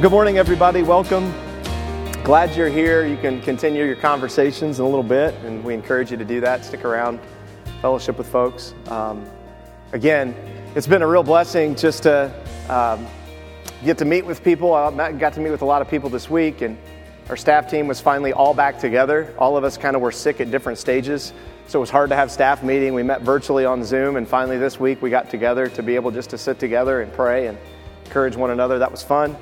Well, good morning, everybody. Welcome. Glad you're here. You can continue your conversations in a little bit, and we encourage you to do that. Stick around, fellowship with folks. Um, again, it's been a real blessing just to um, get to meet with people. I got to meet with a lot of people this week, and our staff team was finally all back together. All of us kind of were sick at different stages, so it was hard to have staff meeting. We met virtually on Zoom, and finally this week we got together to be able just to sit together and pray and encourage one another. That was fun.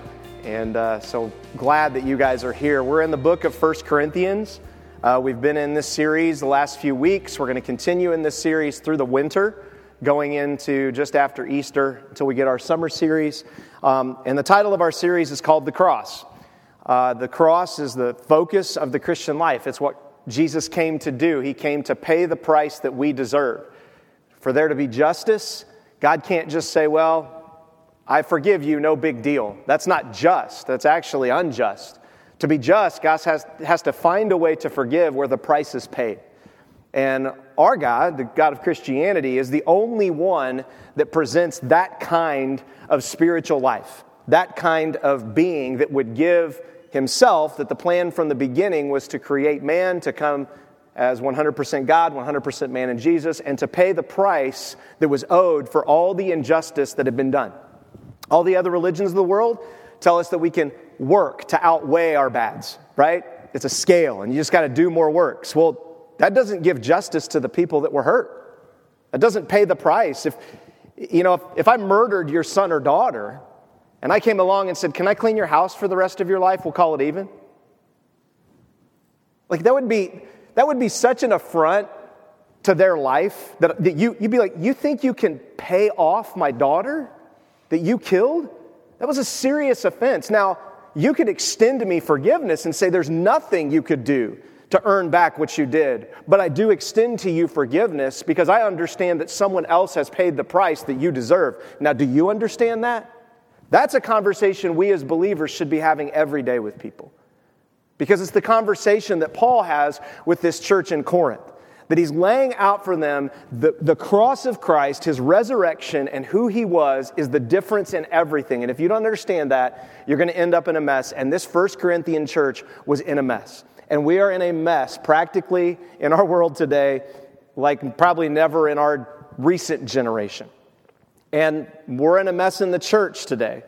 And uh, so glad that you guys are here. We're in the book of First Corinthians. Uh, we've been in this series the last few weeks. We're going to continue in this series through the winter, going into just after Easter until we get our summer series. Um, and the title of our series is called The Cross. Uh, the cross is the focus of the Christian life. It's what Jesus came to do. He came to pay the price that we deserve. For there to be justice, God can't just say, well, I forgive you, no big deal. That's not just, that's actually unjust. To be just, God has, has to find a way to forgive where the price is paid. And our God, the God of Christianity, is the only one that presents that kind of spiritual life, that kind of being that would give himself, that the plan from the beginning was to create man to come as 100% God, 100% man in Jesus, and to pay the price that was owed for all the injustice that had been done. All the other religions of the world tell us that we can work to outweigh our bads, right? It's a scale, and you just got to do more works. Well, that doesn't give justice to the people that were hurt. That doesn't pay the price. If, you know, if, if I murdered your son or daughter, and I came along and said, Can I clean your house for the rest of your life? We'll call it even. Like, that would be, that would be such an affront to their life that, that you, you'd be like, You think you can pay off my daughter? That you killed? That was a serious offense. Now, you could extend to me forgiveness and say there's nothing you could do to earn back what you did. But I do extend to you forgiveness because I understand that someone else has paid the price that you deserve. Now, do you understand that? That's a conversation we as believers should be having every day with people. Because it's the conversation that Paul has with this church in Corinth that he's laying out for them the, the cross of Christ, his resurrection, and who he was is the difference in everything. And if you don't understand that, you're going to end up in a mess. And this First Corinthian church was in a mess. And we are in a mess practically in our world today, like probably never in our recent generation. And we're in a mess in the church today.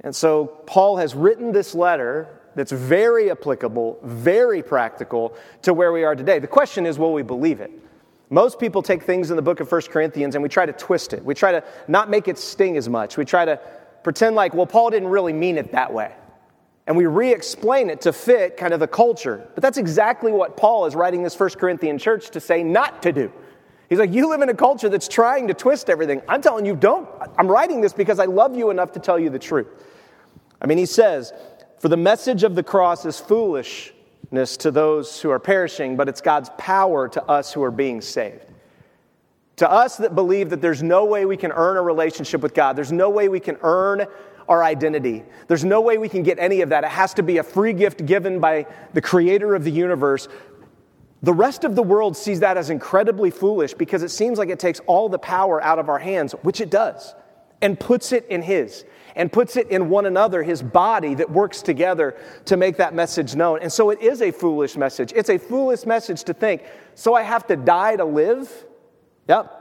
And so Paul has written this letter that's very applicable, very practical to where we are today. The question is, will we believe it? Most people take things in the book of 1 Corinthians and we try to twist it. We try to not make it sting as much. We try to pretend like, well, Paul didn't really mean it that way. And we re explain it to fit kind of the culture. But that's exactly what Paul is writing this 1 Corinthian church to say not to do. He's like, You live in a culture that's trying to twist everything. I'm telling you, don't. I'm writing this because I love you enough to tell you the truth. I mean, he says, for the message of the cross is foolishness to those who are perishing, but it's God's power to us who are being saved. To us that believe that there's no way we can earn a relationship with God, there's no way we can earn our identity. There's no way we can get any of that. It has to be a free gift given by the creator of the universe. The rest of the world sees that as incredibly foolish because it seems like it takes all the power out of our hands, which it does, and puts it in His and puts it in one another, his body that works together to make that message known. And so it is a foolish message. It's a foolish message to think, so I have to die to live? Yep.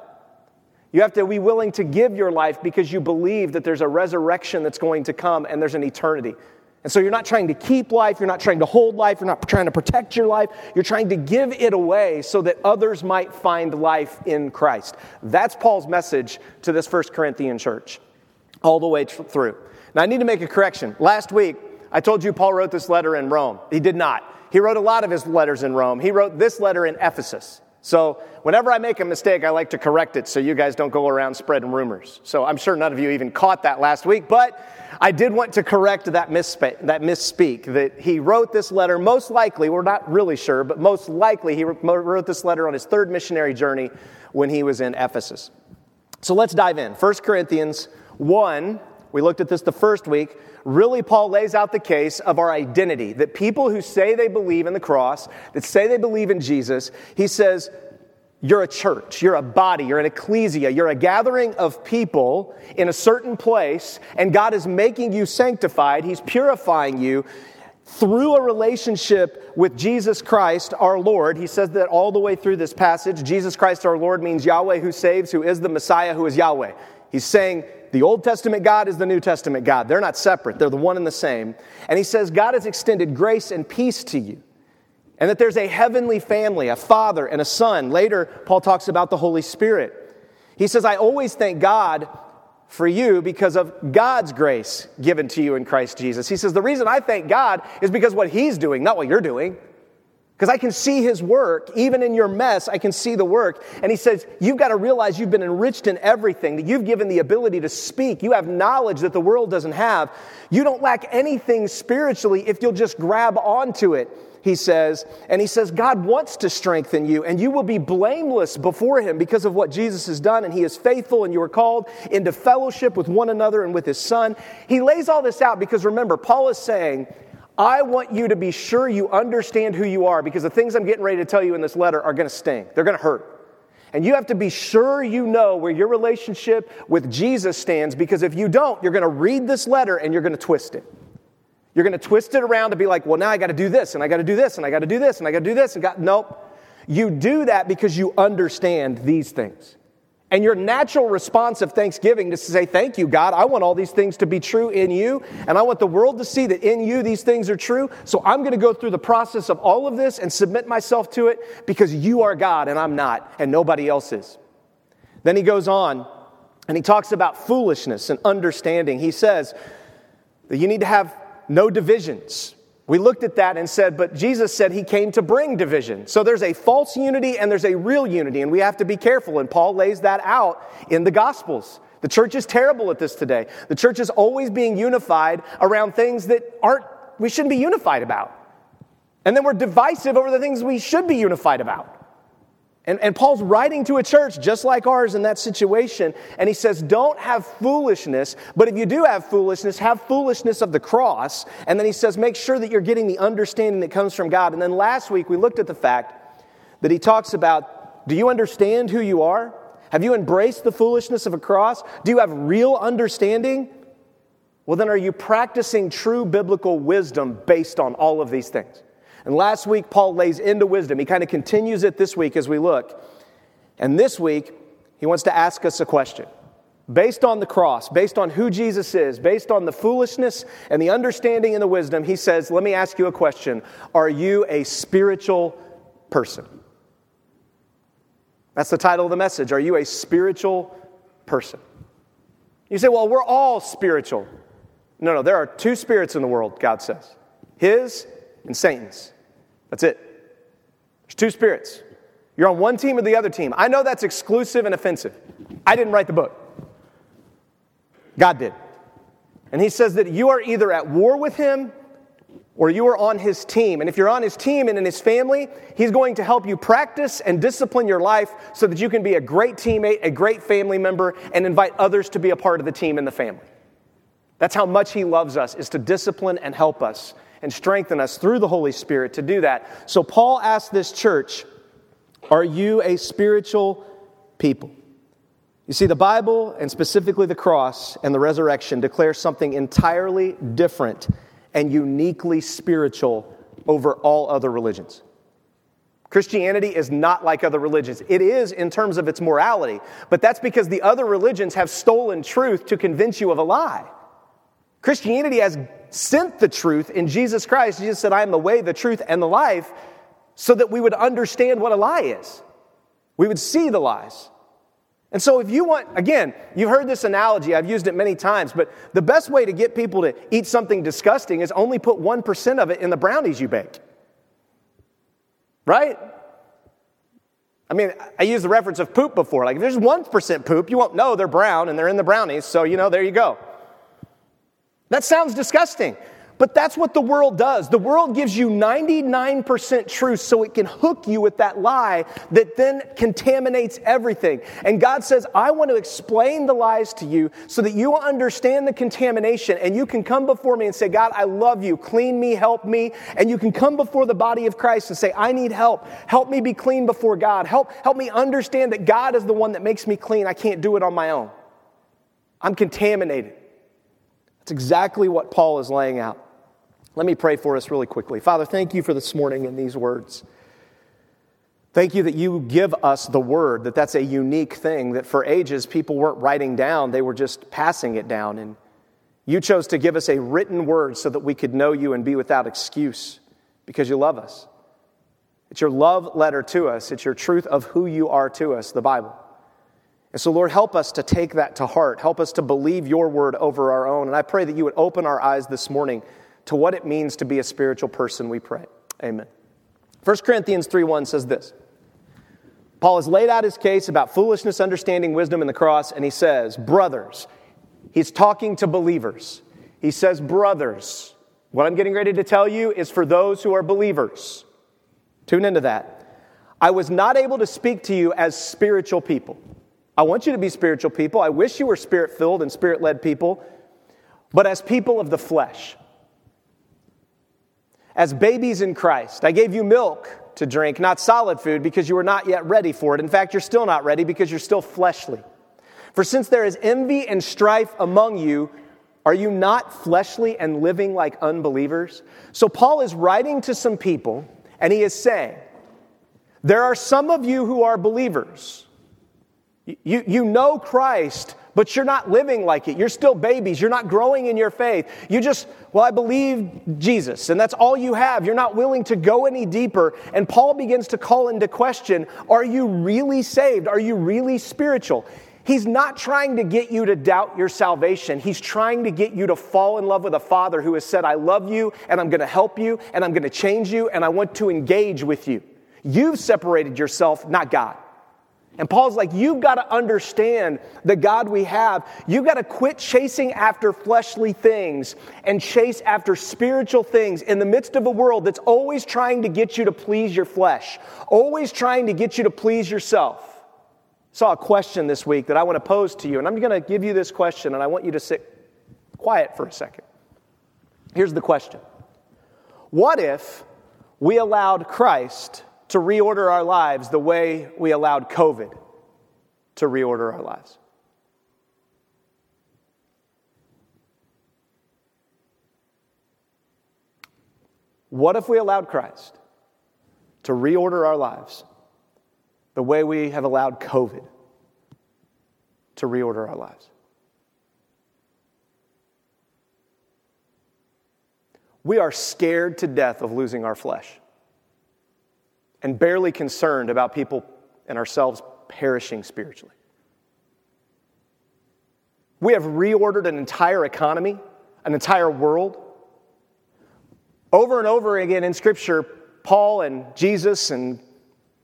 You have to be willing to give your life because you believe that there's a resurrection that's going to come and there's an eternity. And so you're not trying to keep life, you're not trying to hold life, you're not trying to protect your life, you're trying to give it away so that others might find life in Christ. That's Paul's message to this First Corinthian church all the way through. Now, I need to make a correction. Last week, I told you Paul wrote this letter in Rome. He did not. He wrote a lot of his letters in Rome. He wrote this letter in Ephesus. So, whenever I make a mistake, I like to correct it so you guys don't go around spreading rumors. So, I'm sure none of you even caught that last week, but I did want to correct that, misspe- that misspeak that he wrote this letter, most likely, we're not really sure, but most likely he wrote this letter on his third missionary journey when he was in Ephesus. So, let's dive in. 1 Corinthians one, we looked at this the first week. Really, Paul lays out the case of our identity that people who say they believe in the cross, that say they believe in Jesus, he says, You're a church, you're a body, you're an ecclesia, you're a gathering of people in a certain place, and God is making you sanctified. He's purifying you through a relationship with Jesus Christ, our Lord. He says that all the way through this passage. Jesus Christ, our Lord, means Yahweh who saves, who is the Messiah, who is Yahweh. He's saying the Old Testament God is the New Testament God. They're not separate, they're the one and the same. And he says, God has extended grace and peace to you and that there's a heavenly family, a father and a son. Later, Paul talks about the Holy Spirit. He says, I always thank God for you because of God's grace given to you in Christ Jesus. He says, The reason I thank God is because what He's doing, not what you're doing. Because I can see His work, even in your mess, I can see the work. And He says, You've got to realize you've been enriched in everything, that you've given the ability to speak. You have knowledge that the world doesn't have. You don't lack anything spiritually if you'll just grab onto it he says. And he says, God wants to strengthen you, and you will be blameless before him because of what Jesus has done, and he is faithful, and you are called into fellowship with one another and with his son. He lays all this out because remember, Paul is saying, I want you to be sure you understand who you are because the things I'm getting ready to tell you in this letter are going to sting. They're going to hurt. And you have to be sure you know where your relationship with Jesus stands because if you don't, you're going to read this letter and you're going to twist it. You're going to twist it around to be like, well, now I got to do this, and I got to do this, and I got to do this, and I got to do this. And got, nope. You do that because you understand these things. And your natural response of thanksgiving is to say, Thank you, God. I want all these things to be true in you. And I want the world to see that in you these things are true. So I'm going to go through the process of all of this and submit myself to it because you are God and I'm not, and nobody else is. Then he goes on and he talks about foolishness and understanding. He says that you need to have no divisions. We looked at that and said, but Jesus said he came to bring division. So there's a false unity and there's a real unity, and we have to be careful. And Paul lays that out in the Gospels. The church is terrible at this today. The church is always being unified around things that aren't, we shouldn't be unified about. And then we're divisive over the things we should be unified about. And, and Paul's writing to a church just like ours in that situation, and he says, Don't have foolishness, but if you do have foolishness, have foolishness of the cross. And then he says, Make sure that you're getting the understanding that comes from God. And then last week we looked at the fact that he talks about do you understand who you are? Have you embraced the foolishness of a cross? Do you have real understanding? Well, then are you practicing true biblical wisdom based on all of these things? And last week, Paul lays into wisdom. He kind of continues it this week as we look. And this week, he wants to ask us a question. Based on the cross, based on who Jesus is, based on the foolishness and the understanding and the wisdom, he says, Let me ask you a question. Are you a spiritual person? That's the title of the message. Are you a spiritual person? You say, Well, we're all spiritual. No, no, there are two spirits in the world, God says His and Satan's. That's it. There's two spirits. You're on one team or the other team. I know that's exclusive and offensive. I didn't write the book, God did. And he says that you are either at war with him or you are on his team. And if you're on his team and in his family, he's going to help you practice and discipline your life so that you can be a great teammate, a great family member, and invite others to be a part of the team and the family. That's how much he loves us, is to discipline and help us and strengthen us through the Holy Spirit to do that. So Paul asked this church, Are you a spiritual people? You see, the Bible, and specifically the cross and the resurrection, declare something entirely different and uniquely spiritual over all other religions. Christianity is not like other religions. It is in terms of its morality, but that's because the other religions have stolen truth to convince you of a lie. Christianity has sent the truth in Jesus Christ. Jesus said, I am the way, the truth, and the life, so that we would understand what a lie is. We would see the lies. And so, if you want, again, you've heard this analogy, I've used it many times, but the best way to get people to eat something disgusting is only put 1% of it in the brownies you bake. Right? I mean, I used the reference of poop before. Like, if there's 1% poop, you won't know they're brown and they're in the brownies, so, you know, there you go. That sounds disgusting. But that's what the world does. The world gives you 99% truth so it can hook you with that lie that then contaminates everything. And God says, I want to explain the lies to you so that you understand the contamination and you can come before me and say, God, I love you. Clean me, help me. And you can come before the body of Christ and say, I need help. Help me be clean before God. Help, help me understand that God is the one that makes me clean. I can't do it on my own. I'm contaminated. That's exactly what Paul is laying out. Let me pray for us really quickly. Father, thank you for this morning and these words. Thank you that you give us the word, that that's a unique thing, that for ages people weren't writing down, they were just passing it down. And you chose to give us a written word so that we could know you and be without excuse because you love us. It's your love letter to us, it's your truth of who you are to us, the Bible. And so, Lord, help us to take that to heart. Help us to believe your word over our own. And I pray that you would open our eyes this morning to what it means to be a spiritual person, we pray. Amen. 1 Corinthians 3 1 says this Paul has laid out his case about foolishness, understanding, wisdom, and the cross, and he says, Brothers, he's talking to believers. He says, Brothers, what I'm getting ready to tell you is for those who are believers. Tune into that. I was not able to speak to you as spiritual people. I want you to be spiritual people. I wish you were spirit filled and spirit led people, but as people of the flesh as babies in Christ. I gave you milk to drink, not solid food, because you were not yet ready for it. In fact, you're still not ready because you're still fleshly. For since there is envy and strife among you, are you not fleshly and living like unbelievers? So, Paul is writing to some people, and he is saying, There are some of you who are believers. You, you know Christ, but you're not living like it. You're still babies. You're not growing in your faith. You just, well, I believe Jesus, and that's all you have. You're not willing to go any deeper. And Paul begins to call into question are you really saved? Are you really spiritual? He's not trying to get you to doubt your salvation. He's trying to get you to fall in love with a father who has said, I love you, and I'm going to help you, and I'm going to change you, and I want to engage with you. You've separated yourself, not God. And Paul's like, you've got to understand the God we have. You've got to quit chasing after fleshly things and chase after spiritual things in the midst of a world that's always trying to get you to please your flesh, always trying to get you to please yourself. I saw a question this week that I want to pose to you, and I'm going to give you this question, and I want you to sit quiet for a second. Here's the question What if we allowed Christ to reorder our lives the way we allowed COVID to reorder our lives. What if we allowed Christ to reorder our lives the way we have allowed COVID to reorder our lives? We are scared to death of losing our flesh and barely concerned about people and ourselves perishing spiritually. We have reordered an entire economy, an entire world. Over and over again in Scripture, Paul and Jesus and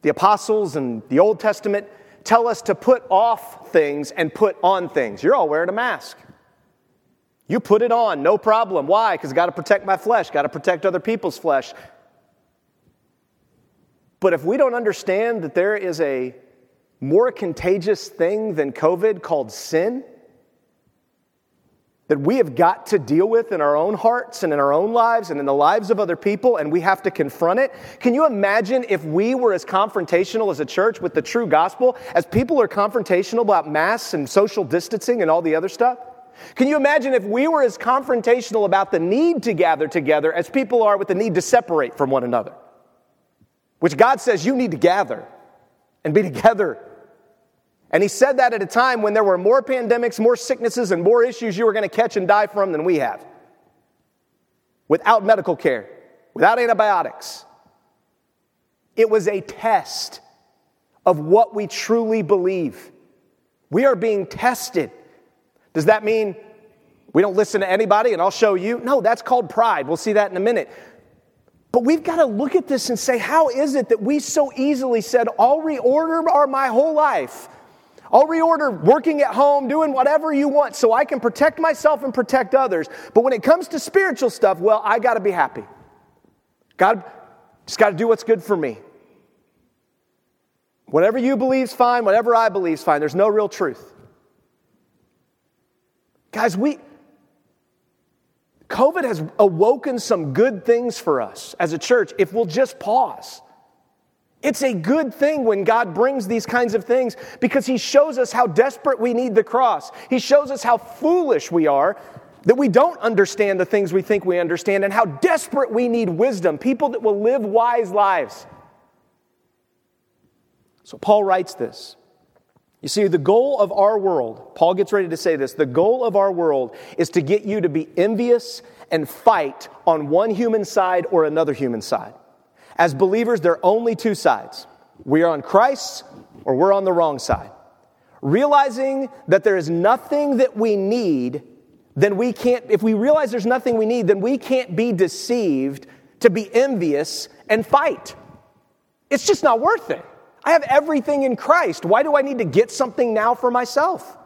the apostles and the Old Testament tell us to put off things and put on things. You're all wearing a mask. You put it on, no problem. Why? Because got to protect my flesh, got to protect other people's flesh. But if we don't understand that there is a more contagious thing than COVID called sin, that we have got to deal with in our own hearts and in our own lives and in the lives of other people, and we have to confront it. Can you imagine if we were as confrontational as a church with the true gospel as people are confrontational about masks and social distancing and all the other stuff? Can you imagine if we were as confrontational about the need to gather together as people are with the need to separate from one another? Which God says you need to gather and be together. And He said that at a time when there were more pandemics, more sicknesses, and more issues you were going to catch and die from than we have. Without medical care, without antibiotics. It was a test of what we truly believe. We are being tested. Does that mean we don't listen to anybody and I'll show you? No, that's called pride. We'll see that in a minute. But we've got to look at this and say, how is it that we so easily said, I'll reorder our, my whole life I'll reorder working at home, doing whatever you want so I can protect myself and protect others. But when it comes to spiritual stuff, well, I got to be happy. God just got to do what's good for me. Whatever you believe's fine, whatever I believe's fine. There's no real truth. Guys, we COVID has awoken some good things for us as a church if we'll just pause. It's a good thing when God brings these kinds of things because He shows us how desperate we need the cross. He shows us how foolish we are that we don't understand the things we think we understand and how desperate we need wisdom, people that will live wise lives. So Paul writes this. You see, the goal of our world, Paul gets ready to say this the goal of our world is to get you to be envious and fight on one human side or another human side. As believers, there are only two sides we are on Christ's or we're on the wrong side. Realizing that there is nothing that we need, then we can't, if we realize there's nothing we need, then we can't be deceived to be envious and fight. It's just not worth it. I have everything in Christ. Why do I need to get something now for myself?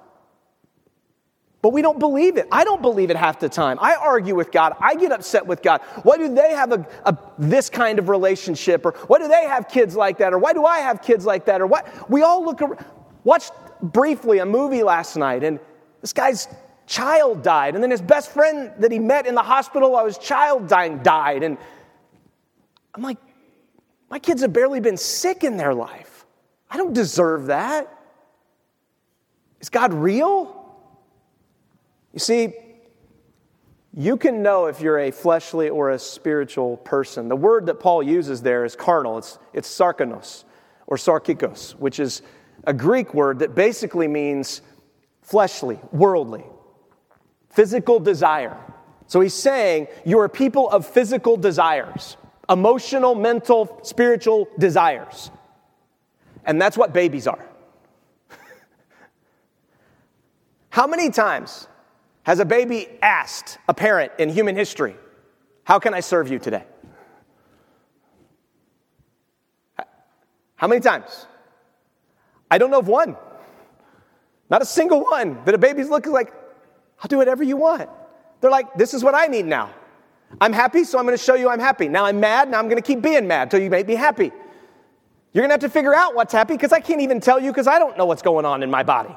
But we don't believe it. I don't believe it half the time. I argue with God. I get upset with God. Why do they have a, a, this kind of relationship? Or why do they have kids like that? Or why do I have kids like that? Or what? We all look, watched briefly a movie last night, and this guy's child died. And then his best friend that he met in the hospital while his child dying died. And I'm like, my kids have barely been sick in their life. I don't deserve that. Is God real? You see, you can know if you're a fleshly or a spiritual person. The word that Paul uses there is carnal, it's, it's sarkinos or sarkikos, which is a Greek word that basically means fleshly, worldly, physical desire. So he's saying you're people of physical desires, emotional, mental, spiritual desires. And that's what babies are. How many times has a baby asked a parent in human history, How can I serve you today? How many times? I don't know of one. Not a single one that a baby's looking like, I'll do whatever you want. They're like, This is what I need now. I'm happy, so I'm to show you I'm happy. Now I'm mad, now I'm to keep being mad till you make me happy. You're going to have to figure out what's happy because I can't even tell you because I don't know what's going on in my body.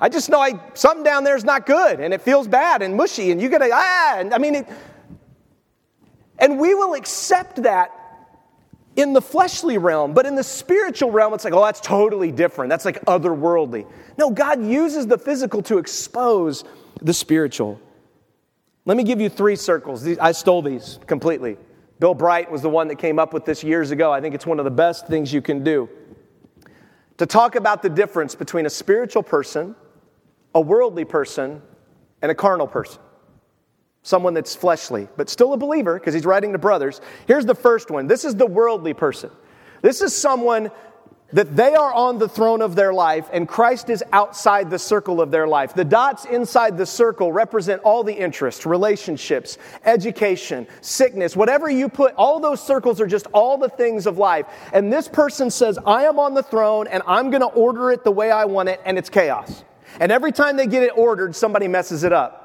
I just know I, something down there is not good and it feels bad and mushy and you got to, ah, and I mean, it, and we will accept that in the fleshly realm, but in the spiritual realm, it's like, oh, that's totally different. That's like otherworldly. No, God uses the physical to expose the spiritual. Let me give you three circles. I stole these completely. Bill Bright was the one that came up with this years ago. I think it's one of the best things you can do. To talk about the difference between a spiritual person, a worldly person, and a carnal person. Someone that's fleshly, but still a believer because he's writing to brothers. Here's the first one this is the worldly person. This is someone that they are on the throne of their life and Christ is outside the circle of their life. The dots inside the circle represent all the interests, relationships, education, sickness, whatever you put, all those circles are just all the things of life. And this person says, I am on the throne and I'm going to order it the way I want it, and it's chaos. And every time they get it ordered, somebody messes it up.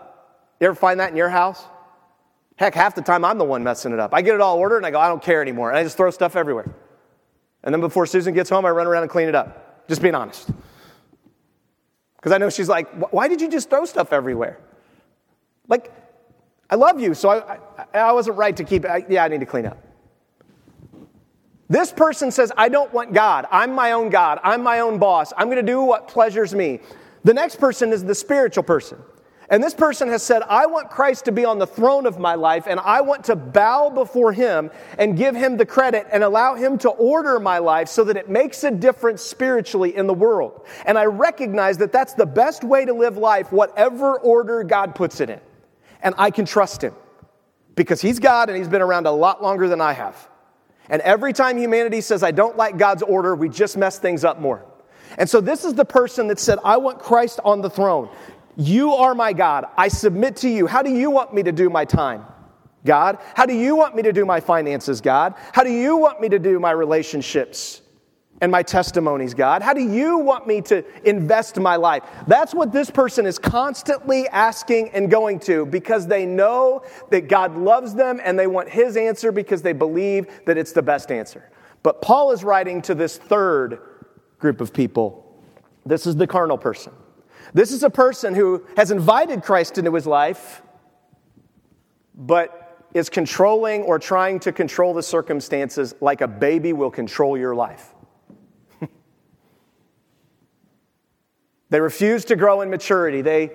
You ever find that in your house? Heck, half the time I'm the one messing it up. I get it all ordered and I go, I don't care anymore. And I just throw stuff everywhere. And then before Susan gets home, I run around and clean it up. Just being honest. Because I know she's like, why did you just throw stuff everywhere? Like, I love you, so I, I, I wasn't right to keep it. Yeah, I need to clean up. This person says, I don't want God. I'm my own God. I'm my own boss. I'm going to do what pleasures me. The next person is the spiritual person. And this person has said, I want Christ to be on the throne of my life, and I want to bow before him and give him the credit and allow him to order my life so that it makes a difference spiritually in the world. And I recognize that that's the best way to live life, whatever order God puts it in. And I can trust him because he's God and he's been around a lot longer than I have. And every time humanity says, I don't like God's order, we just mess things up more. And so this is the person that said, I want Christ on the throne. You are my God. I submit to you. How do you want me to do my time? God? How do you want me to do my finances, God? How do you want me to do my relationships? and my testimonies, God? How do you want me to invest my life? That's what this person is constantly asking and going to because they know that God loves them and they want his answer because they believe that it's the best answer. But Paul is writing to this third group of people. This is the carnal person. This is a person who has invited Christ into his life, but is controlling or trying to control the circumstances like a baby will control your life. they refuse to grow in maturity. They,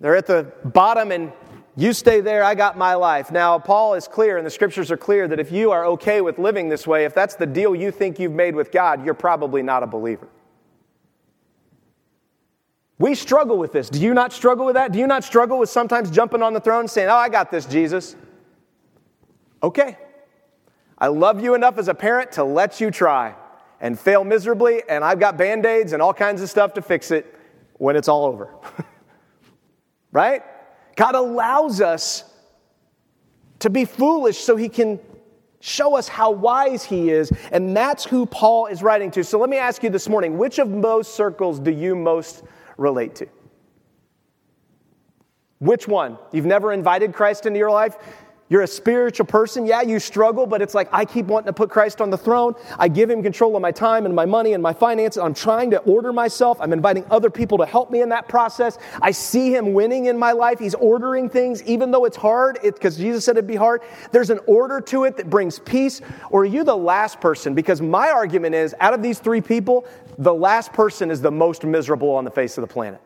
they're at the bottom and you stay there, I got my life. Now, Paul is clear, and the scriptures are clear, that if you are okay with living this way, if that's the deal you think you've made with God, you're probably not a believer. We struggle with this. Do you not struggle with that? Do you not struggle with sometimes jumping on the throne saying, Oh, I got this, Jesus? Okay. I love you enough as a parent to let you try and fail miserably, and I've got band aids and all kinds of stuff to fix it when it's all over. right? God allows us to be foolish so he can show us how wise he is, and that's who Paul is writing to. So let me ask you this morning which of most circles do you most relate to? Which one? You've never invited Christ into your life? You're a spiritual person. Yeah, you struggle, but it's like I keep wanting to put Christ on the throne. I give him control of my time and my money and my finances. I'm trying to order myself. I'm inviting other people to help me in that process. I see him winning in my life. He's ordering things, even though it's hard, because Jesus said it'd be hard. There's an order to it that brings peace. Or are you the last person? Because my argument is out of these three people, the last person is the most miserable on the face of the planet.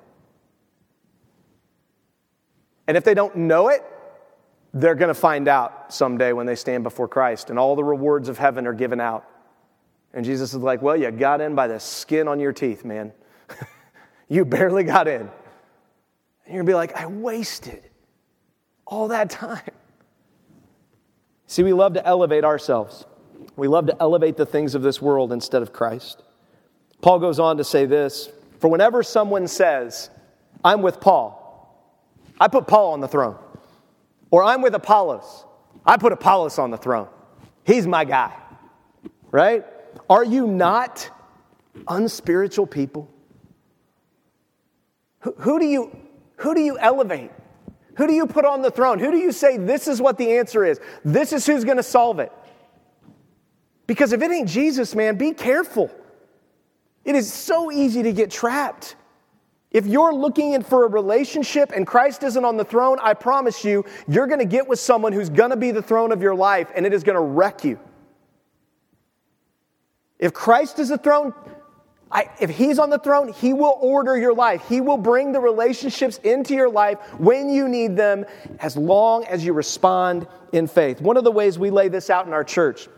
And if they don't know it, they're going to find out someday when they stand before Christ, and all the rewards of heaven are given out. And Jesus is like, Well, you got in by the skin on your teeth, man. you barely got in. And you're going to be like, I wasted all that time. See, we love to elevate ourselves. We love to elevate the things of this world instead of Christ. Paul goes on to say this For whenever someone says, I'm with Paul, I put Paul on the throne. Or I'm with Apollos. I put Apollos on the throne. He's my guy. Right? Are you not unspiritual people? Who, do you, who do you elevate? Who do you put on the throne? Who do you say this is what the answer is? This is who's going to solve it? Because if it ain't Jesus, man, be careful. It is so easy to get trapped. If you're looking for a relationship and Christ isn't on the throne, I promise you, you're going to get with someone who's going to be the throne of your life and it is going to wreck you. If Christ is the throne, I, if he's on the throne, he will order your life. He will bring the relationships into your life when you need them, as long as you respond in faith. One of the ways we lay this out in our church,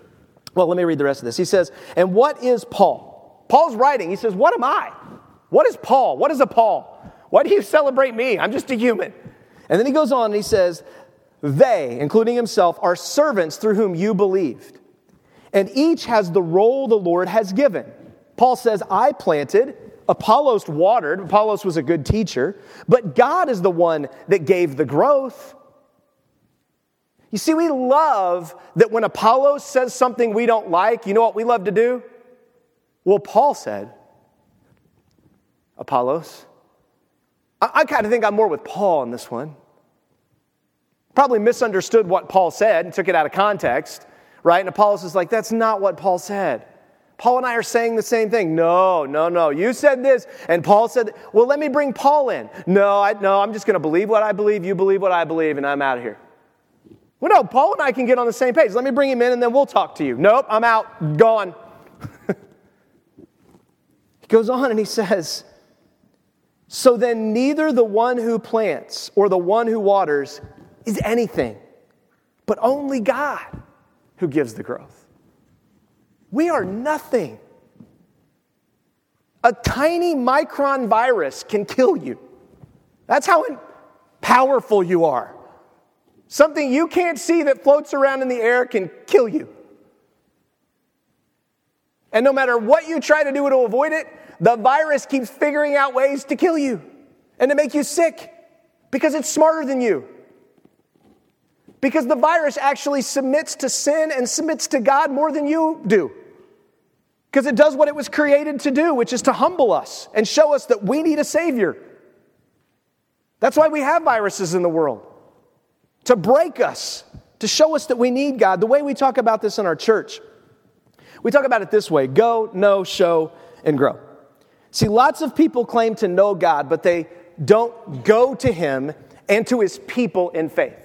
well, let me read the rest of this. He says, And what is Paul? Paul's writing, he says, What am I? What is Paul? What is a Paul? Why do you celebrate me? I'm just a human. And then he goes on and he says, They, including himself, are servants through whom you believed. And each has the role the Lord has given. Paul says, I planted, Apollos watered. Apollos was a good teacher, but God is the one that gave the growth. You see, we love that when Apollos says something we don't like, you know what we love to do? Well, Paul said, Apollos. I, I kind of think I'm more with Paul on this one. Probably misunderstood what Paul said and took it out of context, right? And Apollos is like, that's not what Paul said. Paul and I are saying the same thing. No, no, no. You said this, and Paul said, well, let me bring Paul in. No, I, no, I'm just going to believe what I believe, you believe what I believe, and I'm out of here. Well, no, Paul and I can get on the same page. Let me bring him in, and then we'll talk to you. Nope, I'm out, gone. he goes on and he says, so then, neither the one who plants or the one who waters is anything, but only God who gives the growth. We are nothing. A tiny micron virus can kill you. That's how powerful you are. Something you can't see that floats around in the air can kill you. And no matter what you try to do to avoid it, the virus keeps figuring out ways to kill you and to make you sick because it's smarter than you. Because the virus actually submits to sin and submits to God more than you do. Because it does what it was created to do, which is to humble us and show us that we need a Savior. That's why we have viruses in the world to break us, to show us that we need God. The way we talk about this in our church, we talk about it this way go, know, show, and grow. See, lots of people claim to know God, but they don't go to Him and to His people in faith.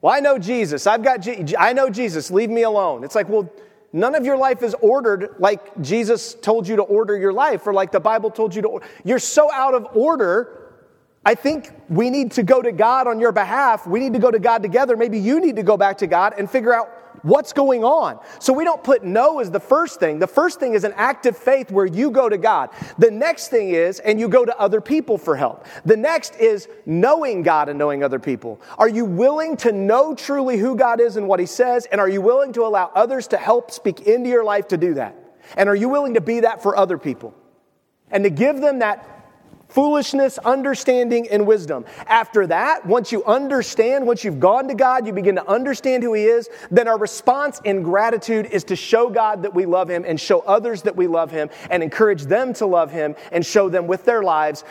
Well, I know Jesus. I've got Je- I know Jesus. Leave me alone. It's like, well, none of your life is ordered like Jesus told you to order your life or like the Bible told you to. You're so out of order. I think we need to go to God on your behalf. We need to go to God together. Maybe you need to go back to God and figure out what's going on. So we don't put no as the first thing. The first thing is an act of faith where you go to God. The next thing is, and you go to other people for help. The next is knowing God and knowing other people. Are you willing to know truly who God is and what He says? And are you willing to allow others to help speak into your life to do that? And are you willing to be that for other people? And to give them that foolishness, understanding, and wisdom. After that, once you understand, once you've gone to God, you begin to understand who He is, then our response in gratitude is to show God that we love Him and show others that we love Him and encourage them to love Him and show them with their lives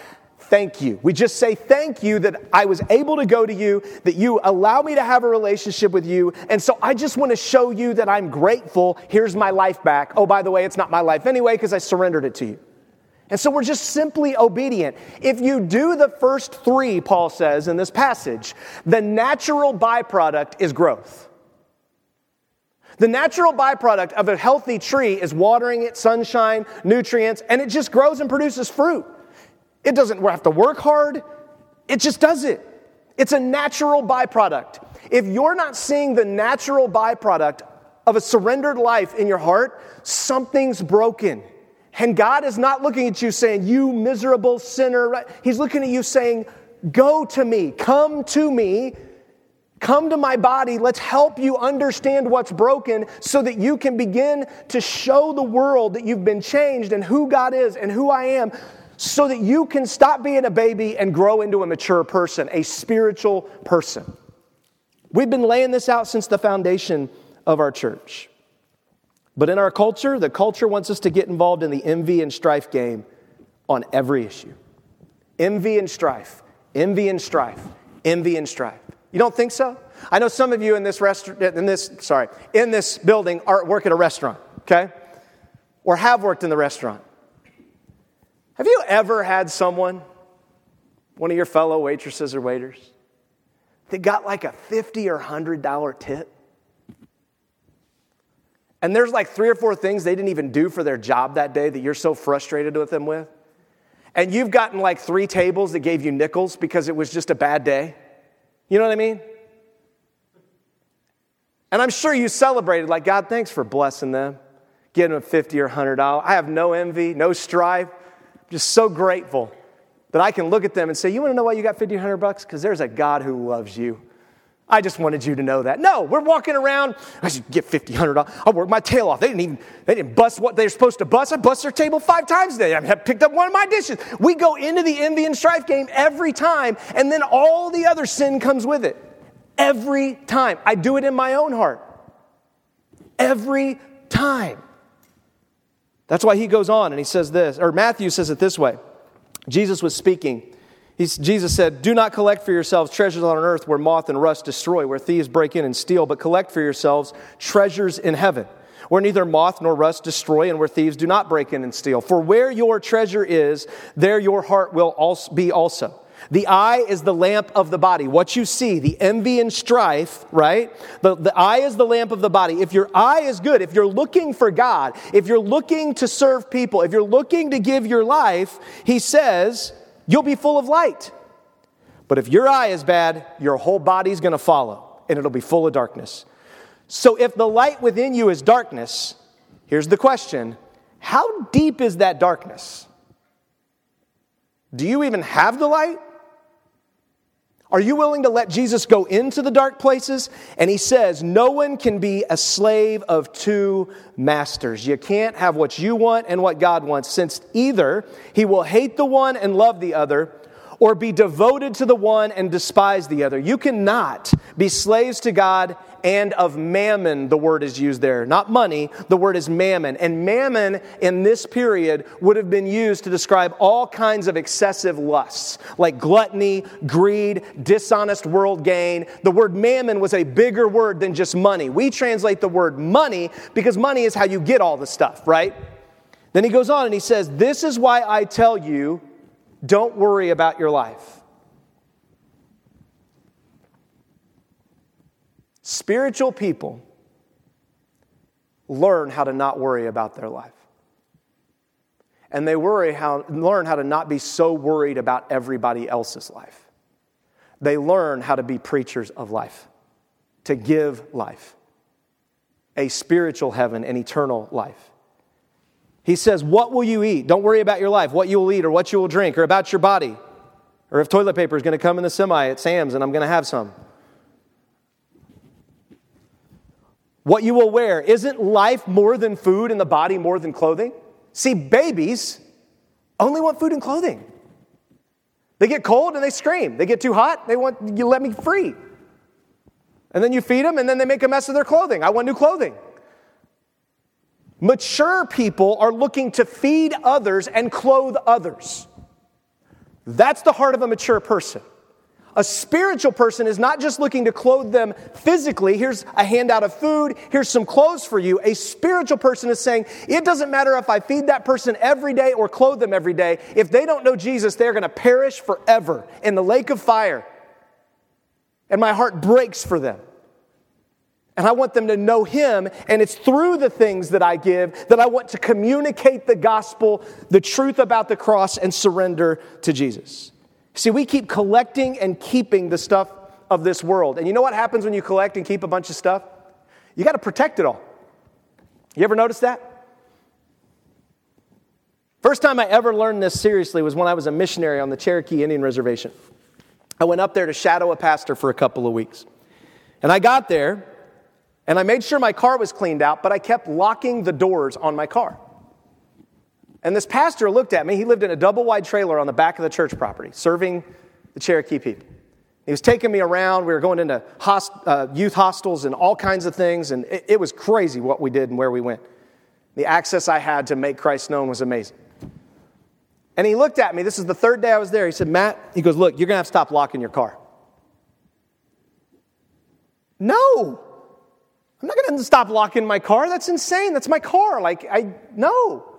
thank you. We just say thank you that I was able to go to you, that you allow me to have a relationship with you. And so I just want to show you that I'm grateful. Here's my life back. Oh, by the way, it's not my life anyway because I surrendered it to you. And so we're just simply obedient. If you do the first three, Paul says in this passage, the natural byproduct is growth. The natural byproduct of a healthy tree is watering it, sunshine, nutrients, and it just grows and produces fruit. It doesn't have to work hard, it just does it. It's a natural byproduct. If you're not seeing the natural byproduct of a surrendered life in your heart, something's broken. And God is not looking at you saying, You miserable sinner. He's looking at you saying, Go to me, come to me, come to my body. Let's help you understand what's broken so that you can begin to show the world that you've been changed and who God is and who I am so that you can stop being a baby and grow into a mature person, a spiritual person. We've been laying this out since the foundation of our church. But in our culture, the culture wants us to get involved in the envy and strife game on every issue. Envy and strife, envy and strife, envy and strife. You don't think so? I know some of you in this restaurant, in this, sorry, in this building are work at a restaurant, okay? Or have worked in the restaurant. Have you ever had someone, one of your fellow waitresses or waiters, that got like a 50 or $100 tip? And there's like three or four things they didn't even do for their job that day that you're so frustrated with them with, and you've gotten like three tables that gave you nickels because it was just a bad day. You know what I mean? And I'm sure you celebrated, like, God, thanks for blessing them, getting them 50 or $100. I have no envy, no strife. I'm just so grateful that I can look at them and say, You want to know why you got 50 100 bucks? Because there's a God who loves you. I just wanted you to know that. No, we're walking around. I should get $50, $100. I'll work my tail off. They didn't even, they didn't bust what they're supposed to bust. I bust their table five times today. I picked up one of my dishes. We go into the envy and strife game every time, and then all the other sin comes with it. Every time. I do it in my own heart. Every time. That's why he goes on and he says this, or Matthew says it this way. Jesus was speaking He's, Jesus said, Do not collect for yourselves treasures on earth where moth and rust destroy, where thieves break in and steal, but collect for yourselves treasures in heaven, where neither moth nor rust destroy, and where thieves do not break in and steal. For where your treasure is, there your heart will also be also. The eye is the lamp of the body. What you see, the envy and strife, right? The, the eye is the lamp of the body. If your eye is good, if you're looking for God, if you're looking to serve people, if you're looking to give your life, he says, you'll be full of light. But if your eye is bad, your whole body's going to follow and it'll be full of darkness. So if the light within you is darkness, here's the question How deep is that darkness? Do you even have the light? Are you willing to let Jesus go into the dark places? And he says, No one can be a slave of two masters. You can't have what you want and what God wants, since either he will hate the one and love the other, or be devoted to the one and despise the other. You cannot be slaves to God and of mammon, the word is used there. Not money, the word is mammon. And mammon in this period would have been used to describe all kinds of excessive lusts, like gluttony, greed, dishonest world gain. The word mammon was a bigger word than just money. We translate the word money because money is how you get all the stuff, right? Then he goes on and he says, This is why I tell you don't worry about your life. Spiritual people learn how to not worry about their life. And they worry how, learn how to not be so worried about everybody else's life. They learn how to be preachers of life, to give life, a spiritual heaven and eternal life. He says, What will you eat? Don't worry about your life, what you will eat or what you will drink, or about your body, or if toilet paper is going to come in the semi at Sam's and I'm going to have some. What you will wear. Isn't life more than food and the body more than clothing? See, babies only want food and clothing. They get cold and they scream. They get too hot, they want you let me free. And then you feed them and then they make a mess of their clothing. I want new clothing. Mature people are looking to feed others and clothe others. That's the heart of a mature person. A spiritual person is not just looking to clothe them physically. Here's a handout of food. Here's some clothes for you. A spiritual person is saying, it doesn't matter if I feed that person every day or clothe them every day. If they don't know Jesus, they're going to perish forever in the lake of fire. And my heart breaks for them. And I want them to know Him, and it's through the things that I give that I want to communicate the gospel, the truth about the cross, and surrender to Jesus. See, we keep collecting and keeping the stuff of this world. And you know what happens when you collect and keep a bunch of stuff? You got to protect it all. You ever notice that? First time I ever learned this seriously was when I was a missionary on the Cherokee Indian Reservation. I went up there to shadow a pastor for a couple of weeks. And I got there, and I made sure my car was cleaned out, but I kept locking the doors on my car. And this pastor looked at me. He lived in a double wide trailer on the back of the church property, serving the Cherokee people. He was taking me around. We were going into host, uh, youth hostels and all kinds of things, and it, it was crazy what we did and where we went. The access I had to make Christ known was amazing. And he looked at me. This is the third day I was there. He said, Mat, he goes, Look, you're going to have to stop locking your car. No, I'm not going to stop locking my car. That's insane. That's my car. Like, I, no.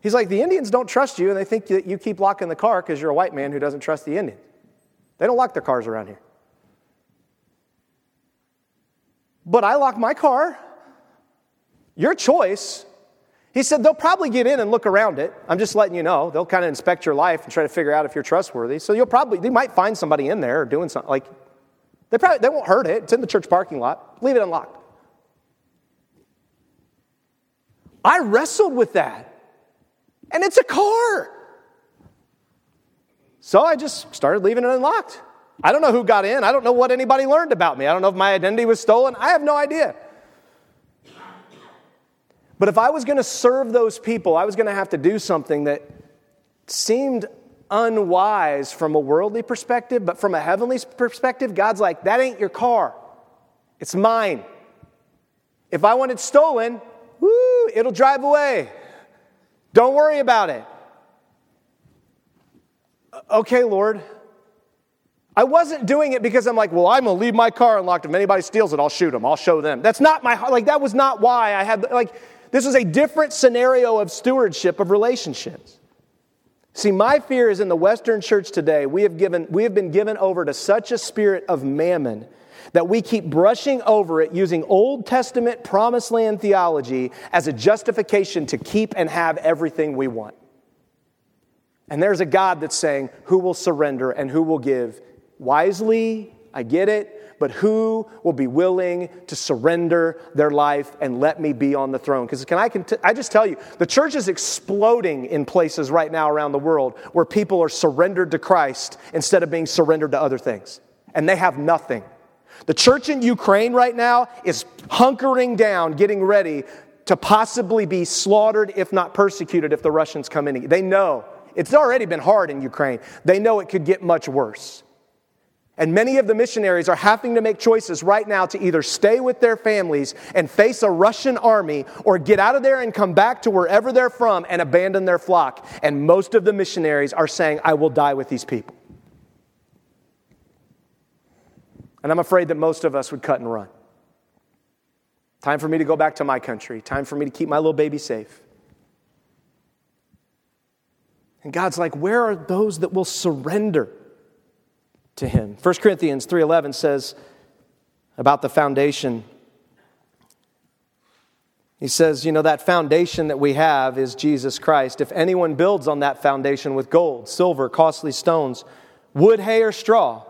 He's like, the Indians don't trust you, and they think that you keep locking the car because you're a white man who doesn't trust the Indians. They don't lock their cars around here. But I lock my car. Your choice. He said they'll probably get in and look around it. I'm just letting you know. They'll kind of inspect your life and try to figure out if you're trustworthy. So you'll probably, they might find somebody in there doing something. Like, they probably, they won't hurt it. It's in the church parking lot. Leave it unlocked. I wrestled with that. And it's a car. So I just started leaving it unlocked. I don't know who got in. I don't know what anybody learned about me. I don't know if my identity was stolen. I have no idea. But if I was going to serve those people, I was going to have to do something that seemed unwise from a worldly perspective, but from a heavenly perspective, God's like, that ain't your car. It's mine. If I want it stolen, woo, it'll drive away. Don't worry about it. Okay, Lord. I wasn't doing it because I'm like, well, I'm gonna leave my car unlocked. If anybody steals it, I'll shoot them. I'll show them. That's not my like. That was not why I had like. This was a different scenario of stewardship of relationships. See, my fear is in the Western church today. We have given we have been given over to such a spirit of mammon that we keep brushing over it using Old Testament promised land theology as a justification to keep and have everything we want. And there's a God that's saying, who will surrender and who will give? Wisely, I get it, but who will be willing to surrender their life and let me be on the throne? Because can I, can I just tell you, the church is exploding in places right now around the world where people are surrendered to Christ instead of being surrendered to other things. And they have nothing. The church in Ukraine right now is hunkering down, getting ready to possibly be slaughtered, if not persecuted, if the Russians come in. They know It's already been hard in Ukraine. They know it could get much worse. And many of the missionaries are having to make choices right now to either stay with their families and face a Russian army or get out of there and come back to wherever they're from and abandon their flock. And most of the missionaries are saying, I will die with these people. And I'm afraid that most of us would cut and run. Time for me to go back to my country. Time for me to keep my little baby safe. And God's like, where are those that will surrender? to him. 1 Corinthians 3:11 says about the foundation he says, you know, that foundation that we have is Jesus Christ. If anyone builds on that foundation with gold, silver, costly stones, wood, hay, or straw,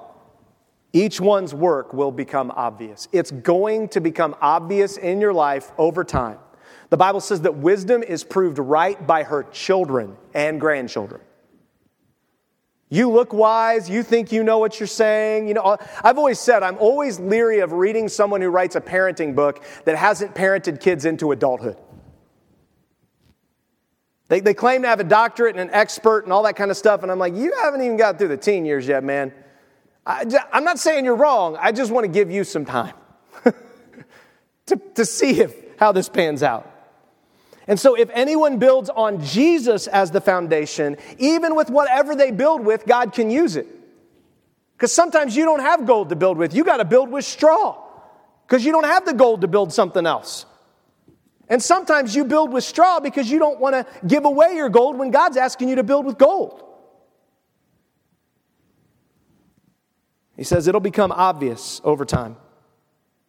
each one's work will become obvious. It's going to become obvious in your life over time. The Bible says that wisdom is proved right by her children and grandchildren. You look wise, you think you know what you're saying. You know, I've always said I'm always leery of reading someone who writes a parenting book that hasn't parented kids into adulthood. They, they claim to have a doctorate and an expert and all that kind of stuff, and I'm like, you haven't even got through the teen years yet, man. I, I'm not saying you're wrong, I just want to give you some time to, to see if, how this pans out. And so, if anyone builds on Jesus as the foundation, even with whatever they build with, God can use it. Because sometimes you don't have gold to build with, you got to build with straw because you don't have the gold to build something else. And sometimes you build with straw because you don't want to give away your gold when God's asking you to build with gold. He says it'll become obvious over time.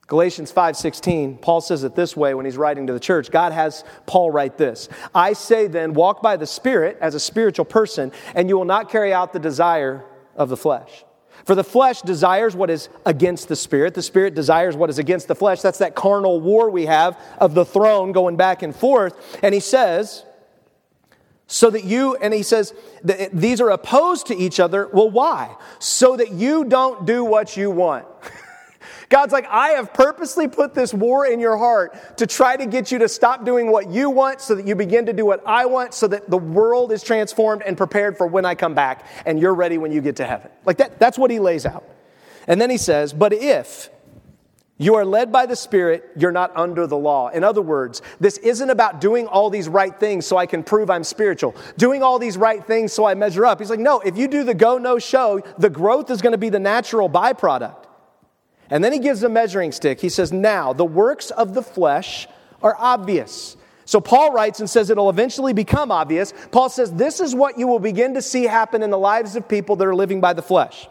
Galatians 5:16, Paul says it this way when he's writing to the church. God has Paul write this. I say then, walk by the Spirit as a spiritual person, and you will not carry out the desire of the flesh. For the flesh desires what is against the spirit. The spirit desires what is against the flesh. That's that carnal war we have of the throne going back and forth. And he says, so that you, and he says, these are opposed to each other. Well, why? So that you don't do what you want. God's like, I have purposely put this war in your heart to try to get you to stop doing what you want so that you begin to do what I want so that the world is transformed and prepared for when I come back and you're ready when you get to heaven. Like that, that's what he lays out. And then he says, But if you are led by the Spirit, you're not under the law. In other words, this isn't about doing all these right things so I can prove I'm spiritual, doing all these right things so I measure up. He's like, no, if you do the go, no show, the growth is going to be the natural byproduct. And then he gives a measuring stick. He says, Now, the works of the flesh are obvious. So Paul writes and says it'll eventually become obvious. Paul says, This is what you will begin to see happen in the lives of people that are living by the flesh.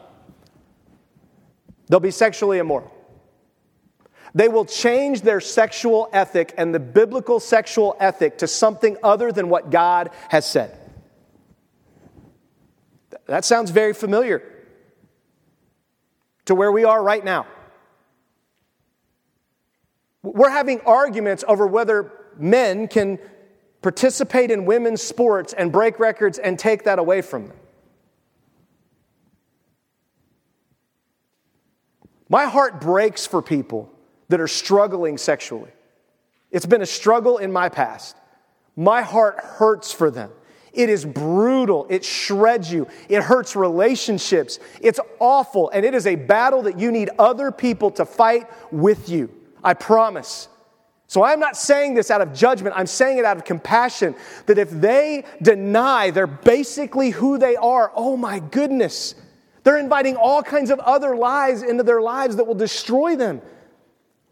They'll be sexually immoral. They will change their sexual ethic and the biblical sexual ethic to something other than what God has said. That sounds very familiar to where we are right now. We're having arguments over whether men can participate in women's sports and break records and take that away from them. My heart breaks for people that are struggling sexually. It's been a struggle in my past. My heart hurts for them. It is brutal. It shreds you. It hurts relationships. It's awful. And it is a battle that you need other people to fight with you. I promise. So I'm not saying this out of judgment. I'm saying it out of compassion that if they deny they're basically who they are, oh my goodness, they're inviting all kinds of other lies into their lives that will destroy them.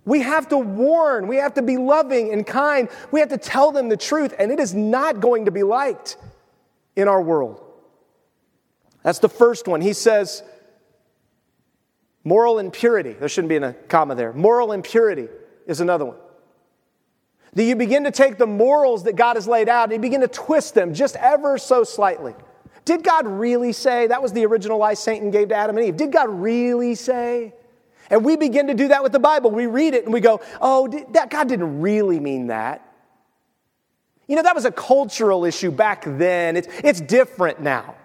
We have to warn, we have to be loving and kind, we have to tell them the truth, and it is not going to be liked in our world. That's the first one. He says, Moral impurity, there shouldn't be a comma there. Moral impurity is another one. That you begin to take the morals that God has laid out and you begin to twist them just ever so slightly. Did God really say? That was the original lie Satan gave to Adam and Eve. Did God really say? And we begin to do that with the Bible. We read it and we go, oh, that, God didn't really mean that. You know, that was a cultural issue back then. It's, it's different now.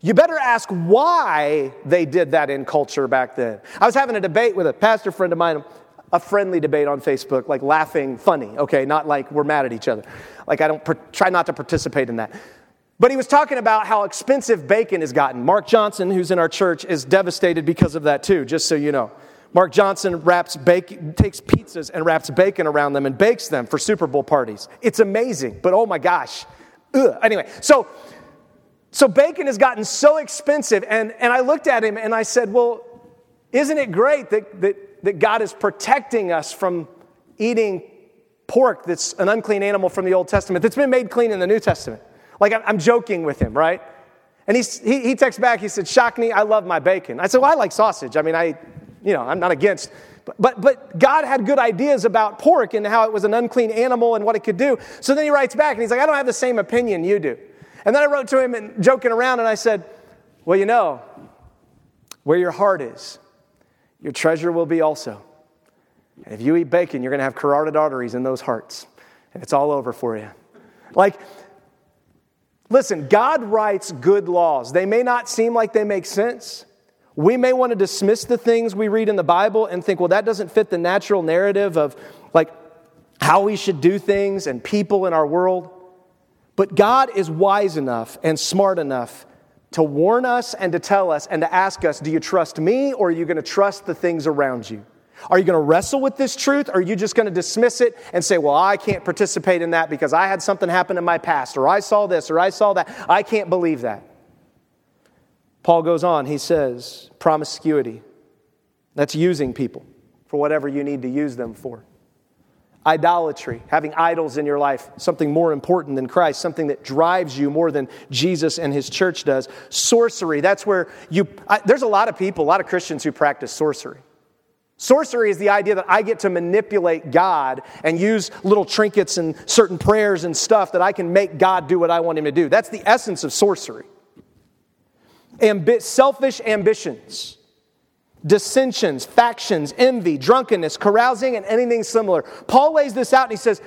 You better ask why they did that in culture back then. I was having a debate with a pastor friend of mine a friendly debate on Facebook, like laughing funny, okay, not like we're mad at each other. Like I don't try not to participate in that. But he was talking about how expensive bacon has gotten. Mark Johnson, who's in our church, is devastated because of that too, just so you know. Mark Johnson wraps bacon, takes pizzas and wraps bacon around them and bakes them for Super Bowl parties. It's amazing, but oh my gosh. Ugh. Anyway, so so bacon has gotten so expensive, and, and I looked at him and I said, Well, isn't it great that, that, that God is protecting us from eating pork that's an unclean animal from the Old Testament that's been made clean in the New Testament? Like, I'm joking with him, right? And he, he, he texts back, he said, Shockney, I love my bacon. I said, Well, I like sausage. I mean, I, you know, I'm not against. But, but, but God had good ideas about pork and how it was an unclean animal and what it could do. So then he writes back and he's like, I don't have the same opinion you do. And then I wrote to him and joking around and I said, Well, you know, where your heart is, your treasure will be also. And if you eat bacon, you're going to have carotid arteries in those hearts, and it's all over for you. Like, listen, God writes good laws. They may not seem like they make sense. We may want to dismiss the things we read in the Bible and think, well, that doesn't fit the natural narrative of like how we should do things and people in our world. But God is wise enough and smart enough to warn us and to tell us and to ask us do you trust me or are you going to trust the things around you? Are you going to wrestle with this truth or are you just going to dismiss it and say, well, I can't participate in that because I had something happen in my past or I saw this or I saw that? I can't believe that. Paul goes on, he says, promiscuity. That's using people for whatever you need to use them for idolatry, having idols in your life, something more important than Christ, something that drives you more than Jesus and his church does. Sorcery, that's where you, I, there's a lot of people, a lot of Christians who practice sorcery. Sorcery is the idea that I get to manipulate God and use little trinkets and certain prayers and stuff that I can make God do what I want him to do. That's the essence of sorcery. Ambi- selfish ambitions dissensions, factions, envy, drunkenness, carousing, and anything similar. Paul lays this out and he says,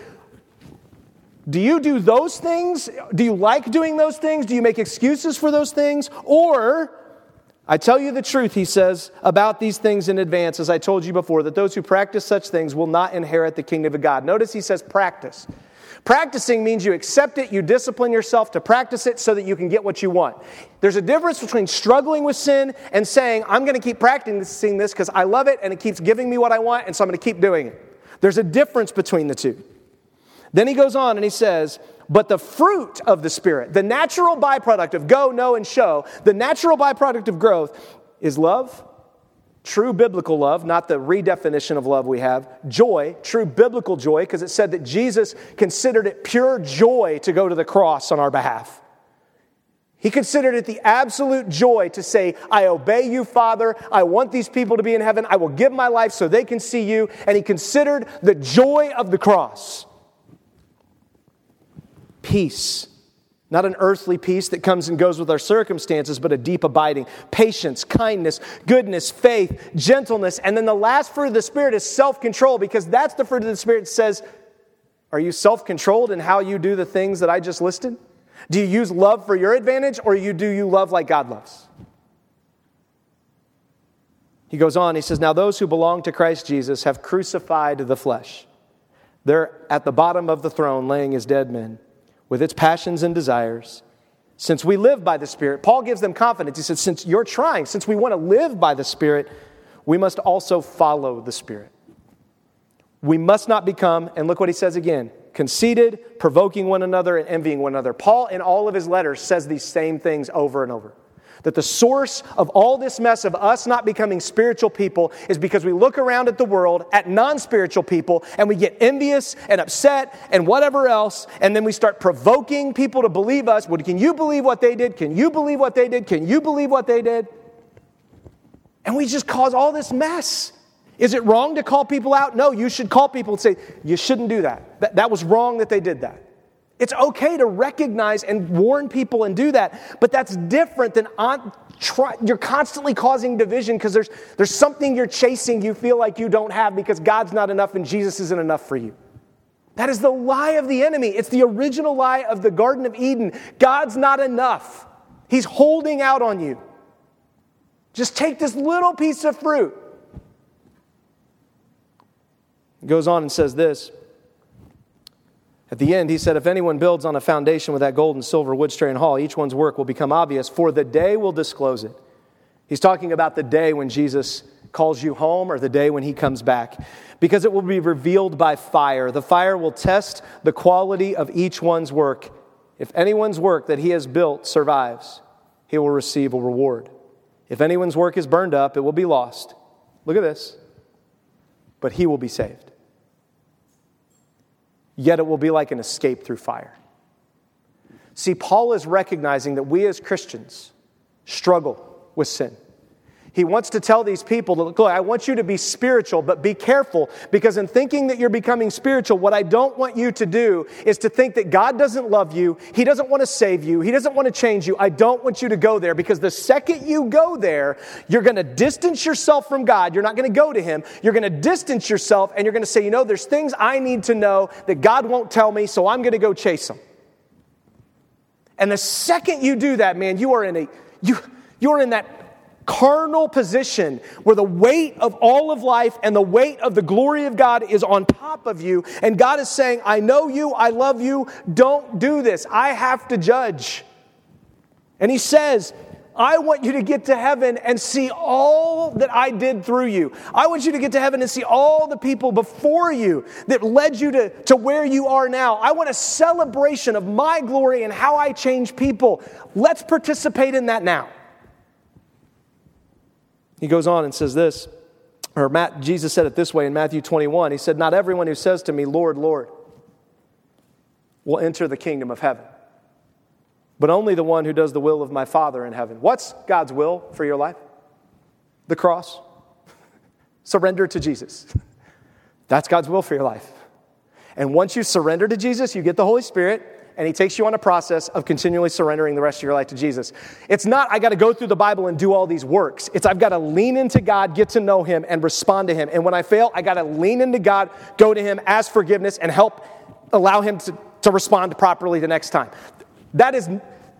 Do you do those things? Do you like doing those things? Do you make excuses for those things? Or, I tell you the truth, he says, about these things in advance, as I told you before, that those who practice such things will not inherit the kingdom of God. Notice he says practice. Practicing means you accept it, you discipline yourself to practice it so that you can get what you want. There's a difference between struggling with sin and saying, I'm going to keep practicing this because I love it and it keeps giving me what I want, and so I'm going to keep doing it. There's a difference between the two. Then he goes on and he says, but the fruit of the Spirit, the natural byproduct of go, know, and show, the natural byproduct of growth is love, True biblical love, not the redefinition of love we have. Joy, true biblical joy, because it said that Jesus considered it pure joy to go to the cross on our behalf. He considered it the absolute joy to say, I obey you, Father. I want these people to be in heaven. I will give my life so they can see you. And he considered the joy of the cross. Peace not an earthly peace that comes and goes with our circumstances, but a deep abiding. Patience, kindness, goodness, faith, gentleness. And then the last fruit of the Spirit is self control, because that's the fruit of the Spirit that says, Are you self controlled in how you do the things that I just listed? Do you use love for your advantage, or you, do you love like God loves? He goes on, he says, Now those who belong to Christ Jesus have crucified the flesh. They're at the bottom of the throne, laying as dead men with its passions and desires. Since we live by the Spirit, Paul gives them confidence. He says, Since you're trying, since we want to live by the Spirit, we must also follow the Spirit. We must not become, and look what he says again conceited, provoking one another, and envying one another. Paul, in all of his letters, says these same things over and over. That the source of all this mess of us not becoming spiritual people is because we look around at the world, at non spiritual people, and we get envious and upset and whatever else, and then we start provoking people to believe us. Well, can you believe what they did? Can you believe what they did? Can you believe what they did? And we just cause all this mess. Is it wrong to call people out? No, you should call people and say, you shouldn't do that. That, that was wrong that they did that. It's okay to recognize and warn people and do that, but that's different than on, try, you're constantly causing division because there's, there's something you're chasing you feel like you don't have because God's not enough and Jesus isn't enough for you. That is the lie of the enemy. It's the original lie of the Garden of Eden. God's not enough, He's holding out on you. Just take this little piece of fruit. goes on and says this. At the end, he said, If anyone builds on a foundation with that gold and silver, wood, straw, and hall, each one's work will become obvious, for the day will disclose it. He's talking about the day when Jesus calls you home or the day when he comes back, because it will be revealed by fire. The fire will test the quality of each one's work. If anyone's work that he has built survives, he will receive a reward. If anyone's work is burned up, it will be lost. Look at this. But he will be saved. Yet it will be like an escape through fire. See, Paul is recognizing that we as Christians struggle with sin. He wants to tell these people, look, I want you to be spiritual, but be careful because in thinking that you're becoming spiritual, what I don't want you to do is to think that God doesn't love you, He doesn't want to save you, He doesn't want to change you. I don't want you to go there because the second you go there, you're going to distance yourself from God. You're not going to go to Him. You're going to distance yourself and you're going to say, you know, there's things I need to know that God won't tell me, so I'm going to go chase them. And the second you do that, man, you are in a, you, you're in that carnal position where the weight of all of life and the weight of the glory of God is on top of you. And God is saying, I know you, I love you, don't do this. I have to judge. And He says, I want you to get to heaven and see all that I did through you. I want you to get to heaven and see all the people before you that led you to, to where you are now. I want a celebration of my glory and how I change people. Let's participate in that now. He goes on and says this, or Matt, Jesus said it this way in Matthew 21. He said, Not everyone who says to me, Lord, Lord, will enter the kingdom of heaven, but only the one who does the will of my Father in heaven. What's God's will for your life? The cross. Surrender to Jesus. That's God's will for your life. And once you surrender to Jesus, you get the Holy Spirit and he takes you on a process of continually surrendering the rest of your life to Jesus. It's not, I got to go through the Bible and do all these works. It's, I've got to lean into God, get to know him, and respond to him. And when I fail, I got to lean into God, go to him, ask forgiveness, and help allow him to, to respond properly the next time. That is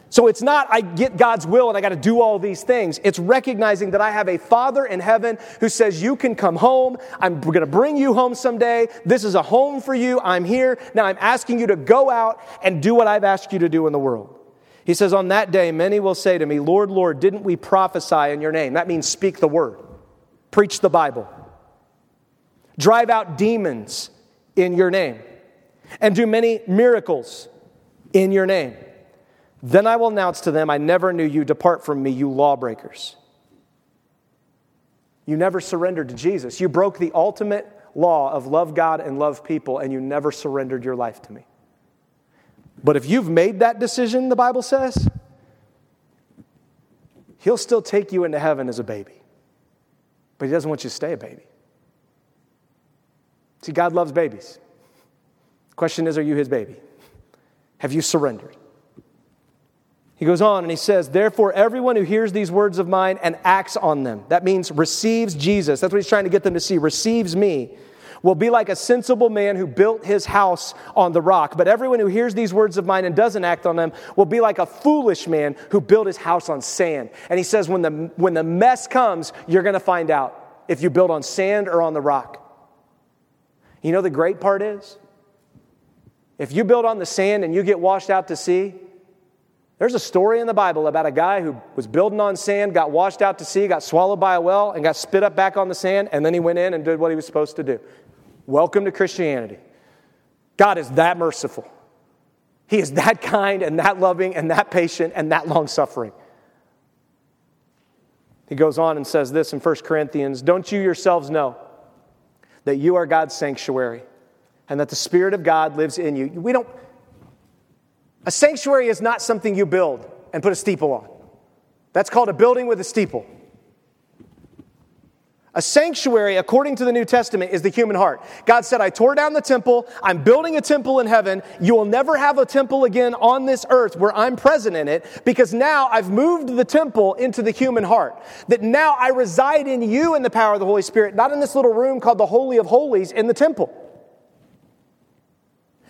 so it's not I get God's will and I got to do all these things. It's recognizing that I have a Father in heaven who says, You can come home. I'm going to bring you home someday. This is a home for you. I'm here. Now I'm asking you to go out and do what I've asked you to do in the world. He says, On that day, many will say to me, Lord, Lord, didn't we prophesy in your name? That means speak the word, preach the Bible, drive out demons in your name, and do many miracles in your name. Then I will announce to them, I never knew you. Depart from me, you lawbreakers. You never surrendered to Jesus. You broke the ultimate law of love God and love people, and you never surrendered your life to me. But if you've made that decision, the Bible says, He'll still take you into heaven as a baby. But He doesn't want you to stay a baby. See, God loves babies. question is, are you His baby? Have you surrendered? He goes on and he says, Therefore, everyone who hears these words of mine and acts on them, that means receives Jesus, that's what he's trying to get them to see, receives me, will be like a sensible man who built his house on the rock. But everyone who hears these words of mine and doesn't act on them will be like a foolish man who built his house on sand. And he says, When the, when the mess comes, you're going to find out if you build on sand or on the rock. You know, the great part is, if you build on the sand and you get washed out to sea, there's a story in the Bible about a guy who was building on sand, got washed out to sea, got swallowed by a whale, and got spit up back on the sand, and then he went in and did what he was supposed to do. Welcome to Christianity. God is that merciful. He is that kind and that loving and that patient and that long suffering. He goes on and says this in 1 Corinthians Don't you yourselves know that you are God's sanctuary and that the Spirit of God lives in you? We don't a sanctuary is not something you build and put a steeple on. That's called a building with a steeple. A sanctuary, according to the New Testament, is the human heart. God said, I tore down the temple. I'm building a temple in heaven. You will never have a temple again on this earth where I'm present in it because now I've moved the temple into the human heart. That now I reside in you in the power of the Holy Spirit, not in this little room called the Holy of Holies in the temple.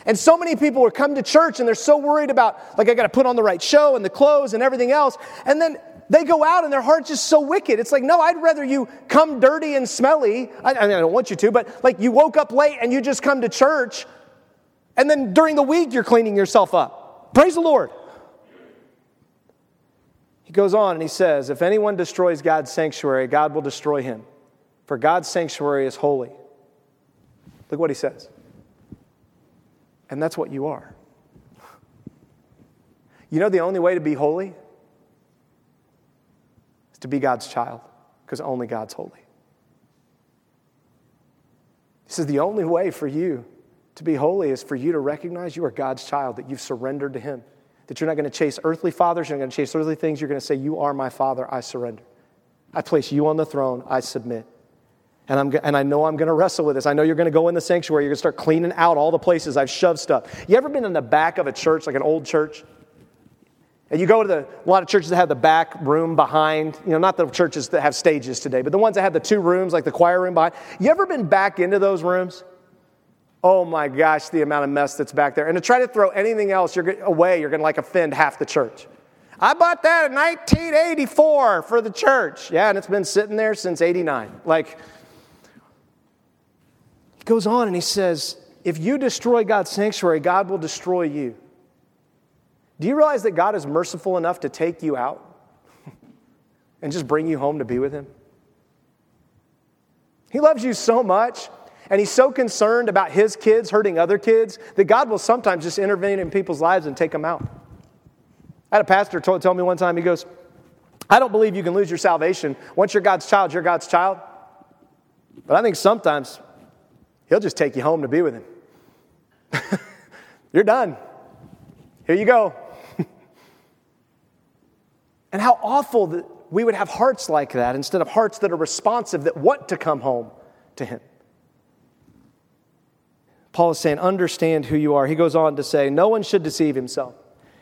And so many people are come to church and they're so worried about, like, I got to put on the right show and the clothes and everything else. And then they go out and their heart's just so wicked. It's like, no, I'd rather you come dirty and smelly. I, I, don't want you to, but like you woke up late and you just come to church, and then during the week you're cleaning yourself up. Praise the Lord. He goes on and he says, If anyone destroys God's sanctuary, God will destroy him, for God's sanctuary is holy. Look what he says. And that's what you are. You know the only way to be holy is to be God's child, because only God's holy. He says the only way for you to be holy is for you to recognize you are God's child, that you've surrendered to Him, that you're not going to chase earthly fathers, you're not going to chase earthly things. You're going to say, You are my Father, I surrender. I place you on the throne, I submit. And, I'm, and I know I'm going to wrestle with this. I know you're going to go in the sanctuary. You're going to start cleaning out all the places I've shoved stuff. You ever been in the back of a church, like an old church? And you go to the, a lot of churches that have the back room behind, you know, not the churches that have stages today, but the ones that have the two rooms, like the choir room behind. You ever been back into those rooms? Oh my gosh, the amount of mess that's back there. And to try to throw anything else you're, away, you're going to like offend half the church. I bought that in 1984 for the church. Yeah, and it's been sitting there since 89. Like, goes on and he says, if you destroy God's sanctuary, God will destroy you. Do you realize that God is merciful enough to take you out and just bring you home to be with Him? He loves you so much, and He's so concerned about His kids hurting other kids that God will sometimes just intervene in people's lives and take them out. I had a pastor told, tell me one time, he goes, I don't believe you can lose your salvation. Once you're God's child, you're God's child. But I think sometimes He'll just take you home to be with Him. you're done. Here you go. And how awful that we would have hearts like that instead of hearts that are responsive, that want to come home to Him. Paul is saying, understand who you are. He goes on to say, no one should deceive himself.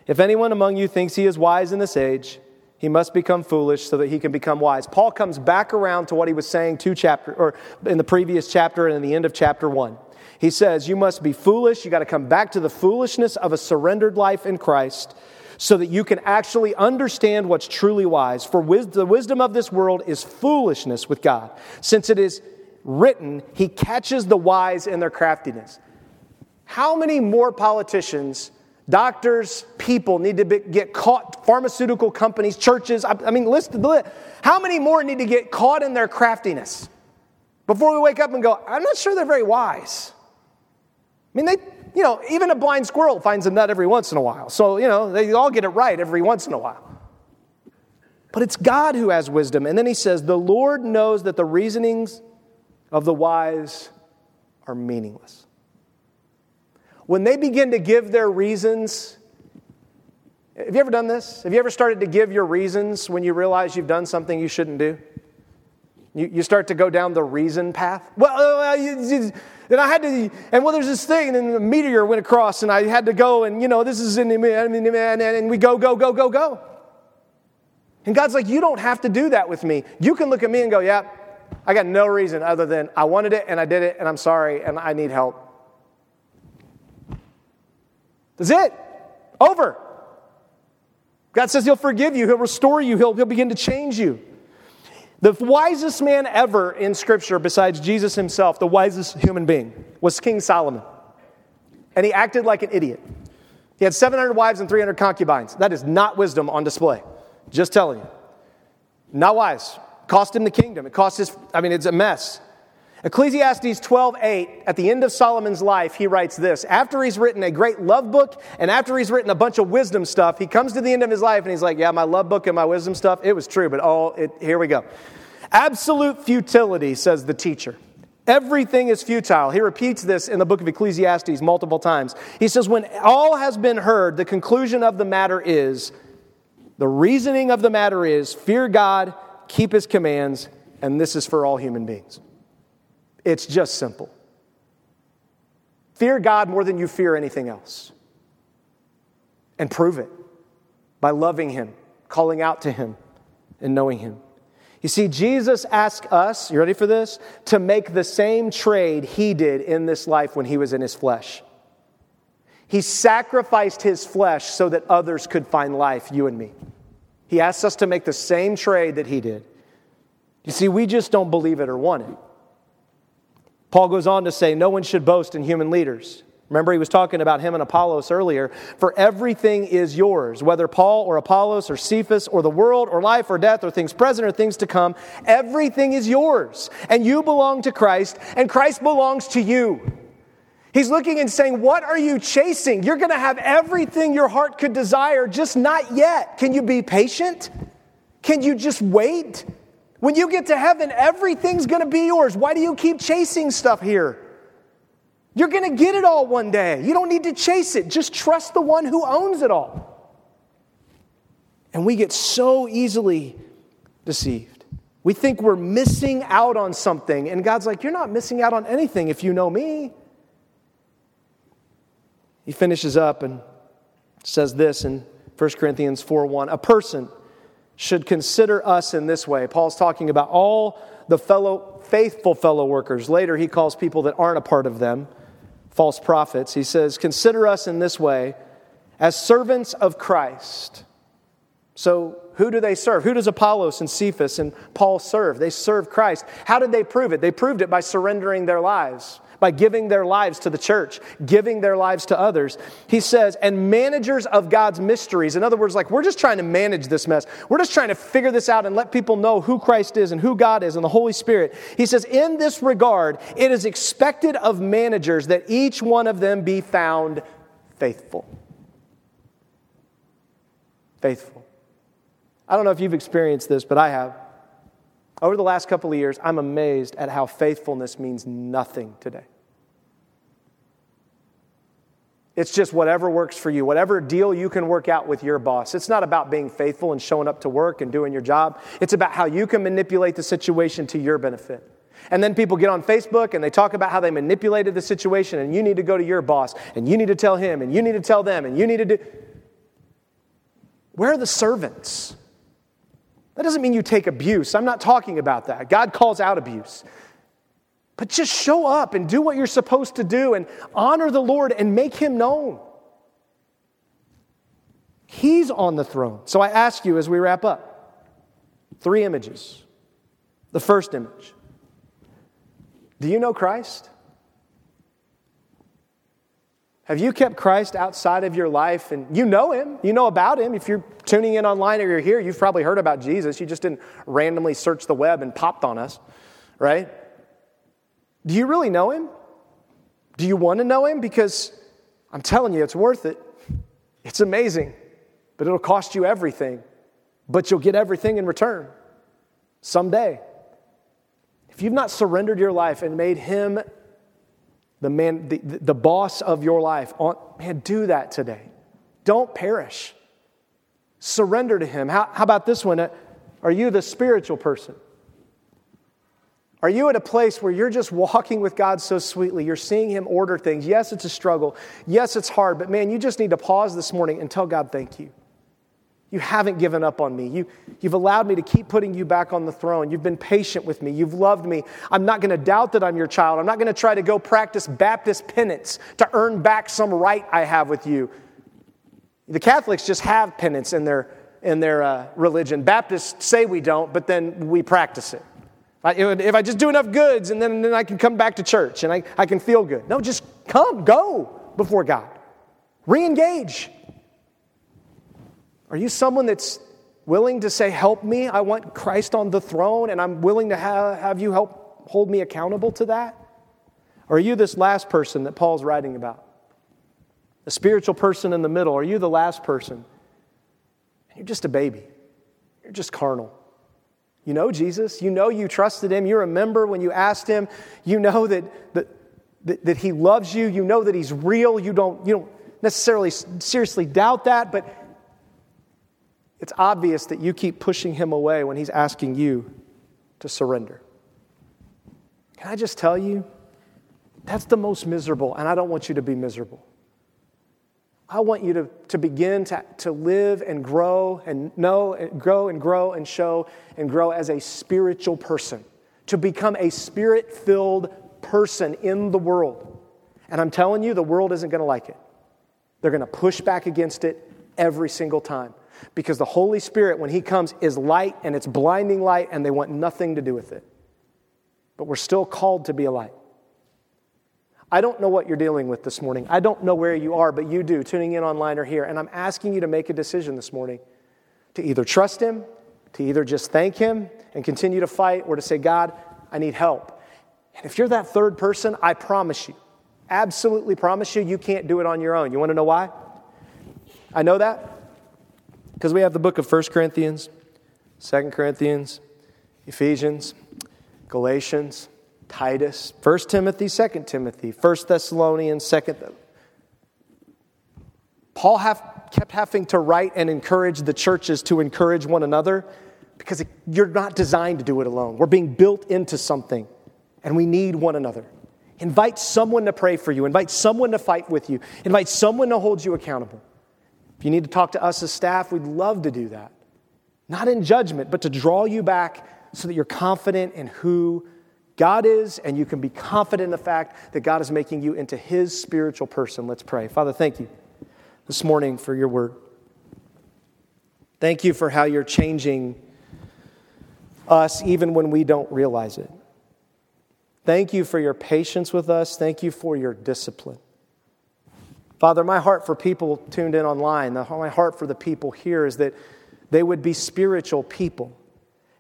If anyone among you thinks he is wise in this age, he must become foolish so that he can become wise. Paul comes back around to what he was saying two chapter or in the previous chapter and in the end of chapter 1. He says, "You must be foolish. You got to come back to the foolishness of a surrendered life in Christ so that you can actually understand what's truly wise. For wis- the wisdom of this world is foolishness with God, since it is written, He catches the wise in their craftiness. How many more politicians, doctors, people need to be, get caught, pharmaceutical companies, churches? I, I mean, list the list. How many more need to get caught in their craftiness before we wake up and go, I'm not sure they're very wise? I mean, they, you know, even a blind squirrel finds a nut every once in a while. So, you know, they all get it right every once in a while. But it's God who has wisdom. And then he says, The Lord knows that the reasonings of the wise are meaningless. When they begin to give their reasons, have you ever done this? Have you ever started to give your reasons when you realize you've done something you shouldn't do? You, you start to go down the reason path. Well, uh, you, you, and I had to, and well, there's this thing, and a meteor went across, and I had to go, and you know, this is in the, and, and we go, go, go, go, go. And God's like, you don't have to do that with me. You can look at me and go, yeah, I got no reason other than I wanted it, and I did it, and I'm sorry, and I need help. That's it. Over. God says He'll forgive you, He'll restore you, He'll, he'll begin to change you. The wisest man ever in Scripture, besides Jesus himself, the wisest human being, was King Solomon. And he acted like an idiot. He had 700 wives and 300 concubines. That is not wisdom on display. Just telling you. Not wise. Cost him the kingdom. It cost his, I mean, it's a mess. Ecclesiastes 12:8 at the end of Solomon's life he writes this. After he's written a great love book and after he's written a bunch of wisdom stuff he comes to the end of his life and he's like yeah my love book and my wisdom stuff it was true but it, here we go. Absolute futility says the teacher. Everything is futile. He repeats this in the book of Ecclesiastes multiple times. He says when all has been heard the conclusion of the matter is the reasoning of the matter is fear God keep his commands and this is for all human beings it's just simple. Fear God more than you fear anything else. And prove it by loving Him, calling out to Him, and knowing Him. You see, Jesus asked us, you ready for this? To make the same trade He did in this life when He was in His flesh. He sacrificed His flesh so that others could find life, you and me. He asked us to make the same trade that he did. You see, we just don't believe it or want it. Paul goes on to say, No one should boast in human leaders. Remember, he was talking about him and Apollos earlier. For everything is yours, whether Paul or Apollos or Cephas or the world or life or death or things present or things to come, everything is yours. And you belong to Christ, and Christ belongs to you. He's looking and saying, What are you chasing? You're going to have everything your heart could desire, just not yet. Can you be patient? Can you just wait? When you get to heaven, everything's going to be yours. Why do you keep chasing stuff here? You're going to get it all one day. You don't need to chase it. Just trust the one who owns it all. And we get so easily deceived. We think we're missing out on something, and God's like, You're not missing out on anything if you know me. He finishes up and says this in 1 Corinthians 4 1 A person should consider us in this way. Paul's talking about all the fellow faithful fellow workers. Later, he calls people that aren't a part of them false prophets. He says, Consider us in this way as servants of Christ. So, who do they serve? Who does Apollos and Cephas and Paul serve? They serve Christ. How did they prove it? They proved it by surrendering their lives by giving their lives to the church, giving their lives to others. He says, and managers of God's mysteries. In other words, like, we're just trying to manage this mess. We're just trying to figure this out and let people know who Christ is and who God is and the Holy Spirit. He says, in this regard, it is expected of managers that each one of them be found faithful. Faithful. I don't know if you've experienced this, but I have. Over the last couple of years, I'm amazed at how faithfulness means nothing today. It's just whatever works for you, whatever deal you can work out with your boss. It's not about being faithful and showing up to work and doing your job. It's about how you can manipulate the situation to your benefit. And then people get on Facebook and they talk about how they manipulated the situation, and you need to go to your boss, and you need to tell him, and you need to tell them, and you need to do. Where are the servants? That doesn't mean you take abuse. I'm not talking about that. God calls out abuse. But just show up and do what you're supposed to do and honor the Lord and make him known. He's on the throne. So I ask you as we wrap up three images. The first image Do you know Christ? Have you kept Christ outside of your life and you know him? You know about him. If you're tuning in online or you're here, you've probably heard about Jesus. You just didn't randomly search the web and popped on us, right? Do you really know him? Do you want to know him? Because I'm telling you, it's worth it. It's amazing, but it'll cost you everything. But you'll get everything in return someday. If you've not surrendered your life and made him the man, the, the boss of your life. Man, do that today. Don't perish. Surrender to Him. How, how about this one? Are you the spiritual person? Are you at a place where you're just walking with God so sweetly? You're seeing Him order things. Yes, it's a struggle. Yes, it's hard, but man, you just need to pause this morning and tell God thank you. You haven't given up on me. You, you've allowed me to keep putting you back on the throne. You've been patient with me. You've loved me. I'm not going to doubt that I'm your child. I'm not going to try to go practice Baptist penance to earn back some right I have with you. The Catholics just have penance in their, in their uh, religion. Baptists say we don't, but then we practice it. If I just do enough goods and then, then I can come back to church and I, I can feel good. No, just come, go before God. Re engage. Are you someone that's willing to say, Help me? I want Christ on the throne, and I'm willing to have, have you help hold me accountable to that? Or are you this last person that Paul's writing about? A spiritual person in the middle. Are you the last person? You're just a baby. You're just carnal. You know Jesus. You know you trusted him. You remember when you asked him. You know that, that, that, that he loves you. You know that he's real. You don't, you don't necessarily seriously doubt that, but it's obvious that you keep pushing him away when he's asking you to surrender. Can I just tell you? That's the most miserable, and I don't want you to be miserable. I want you to, to begin to, to live and grow and know and grow and grow and show and grow as a spiritual person, to become a spirit filled person in the world. And I'm telling you, the world isn't going to like it. They're going to push back against it every single time. Because the Holy Spirit, when He comes, is light and it's blinding light, and they want nothing to do with it. But we're still called to be a light. I don't know what you're dealing with this morning. I don't know where you are, but you do, tuning in online or here. And I'm asking you to make a decision this morning to either trust Him, to either just thank Him and continue to fight, or to say, God, I need help. And if you're that third person, I promise you, absolutely promise you, you can't do it on your own. You want to know why? I know that because we have the book of 1 Corinthians, 2 Corinthians, Ephesians, Galatians, Titus, 1 Timothy, 2 Timothy, 1 Thessalonians, 2 Paul have, kept having to write and encourage the churches to encourage one another because it, you're not designed to do it alone. We're being built into something and we need one another. Invite someone to pray for you, invite someone to fight with you, invite someone to hold you accountable. If you need to talk to us as staff, we'd love to do that. Not in judgment, but to draw you back so that you're confident in who God is and you can be confident in the fact that God is making you into His spiritual person. Let's pray. Father, thank you this morning for your word. Thank you for how you're changing us even when we don't realize it. Thank you for your patience with us. Thank you for your discipline. Father, my heart for people tuned in online, my heart for the people here is that they would be spiritual people.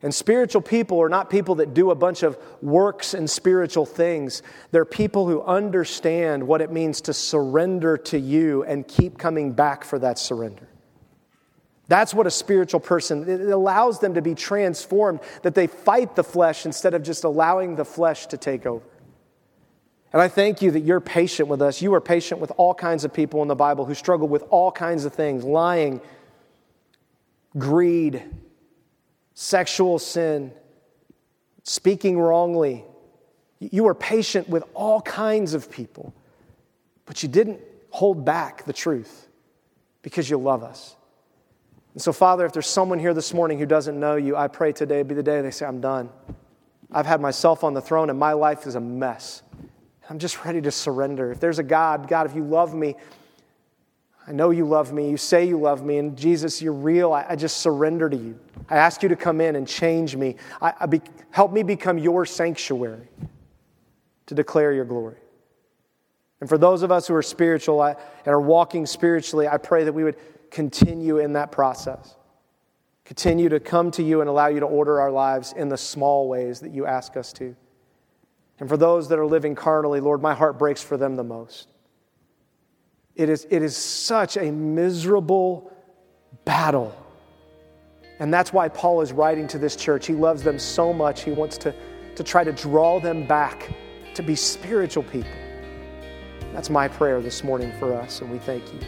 And spiritual people are not people that do a bunch of works and spiritual things. They're people who understand what it means to surrender to you and keep coming back for that surrender. That's what a spiritual person, it allows them to be transformed, that they fight the flesh instead of just allowing the flesh to take over. And I thank you that you're patient with us. You are patient with all kinds of people in the Bible who struggle with all kinds of things lying, greed, sexual sin, speaking wrongly. You were patient with all kinds of people, but you didn't hold back the truth because you love us. And so, Father, if there's someone here this morning who doesn't know you, I pray today be the day they say, I'm done. I've had myself on the throne and my life is a mess. I'm just ready to surrender. If there's a God, God, if you love me, I know you love me. You say you love me. And Jesus, you're real. I, I just surrender to you. I ask you to come in and change me. I, I be, help me become your sanctuary to declare your glory. And for those of us who are spiritual and are walking spiritually, I pray that we would continue in that process. Continue to come to you and allow you to order our lives in the small ways that you ask us to. And for those that are living carnally, Lord, my heart breaks for them the most. It is, it is such a miserable battle. And that's why Paul is writing to this church. He loves them so much, he wants to, to try to draw them back to be spiritual people. That's my prayer this morning for us, and we thank you.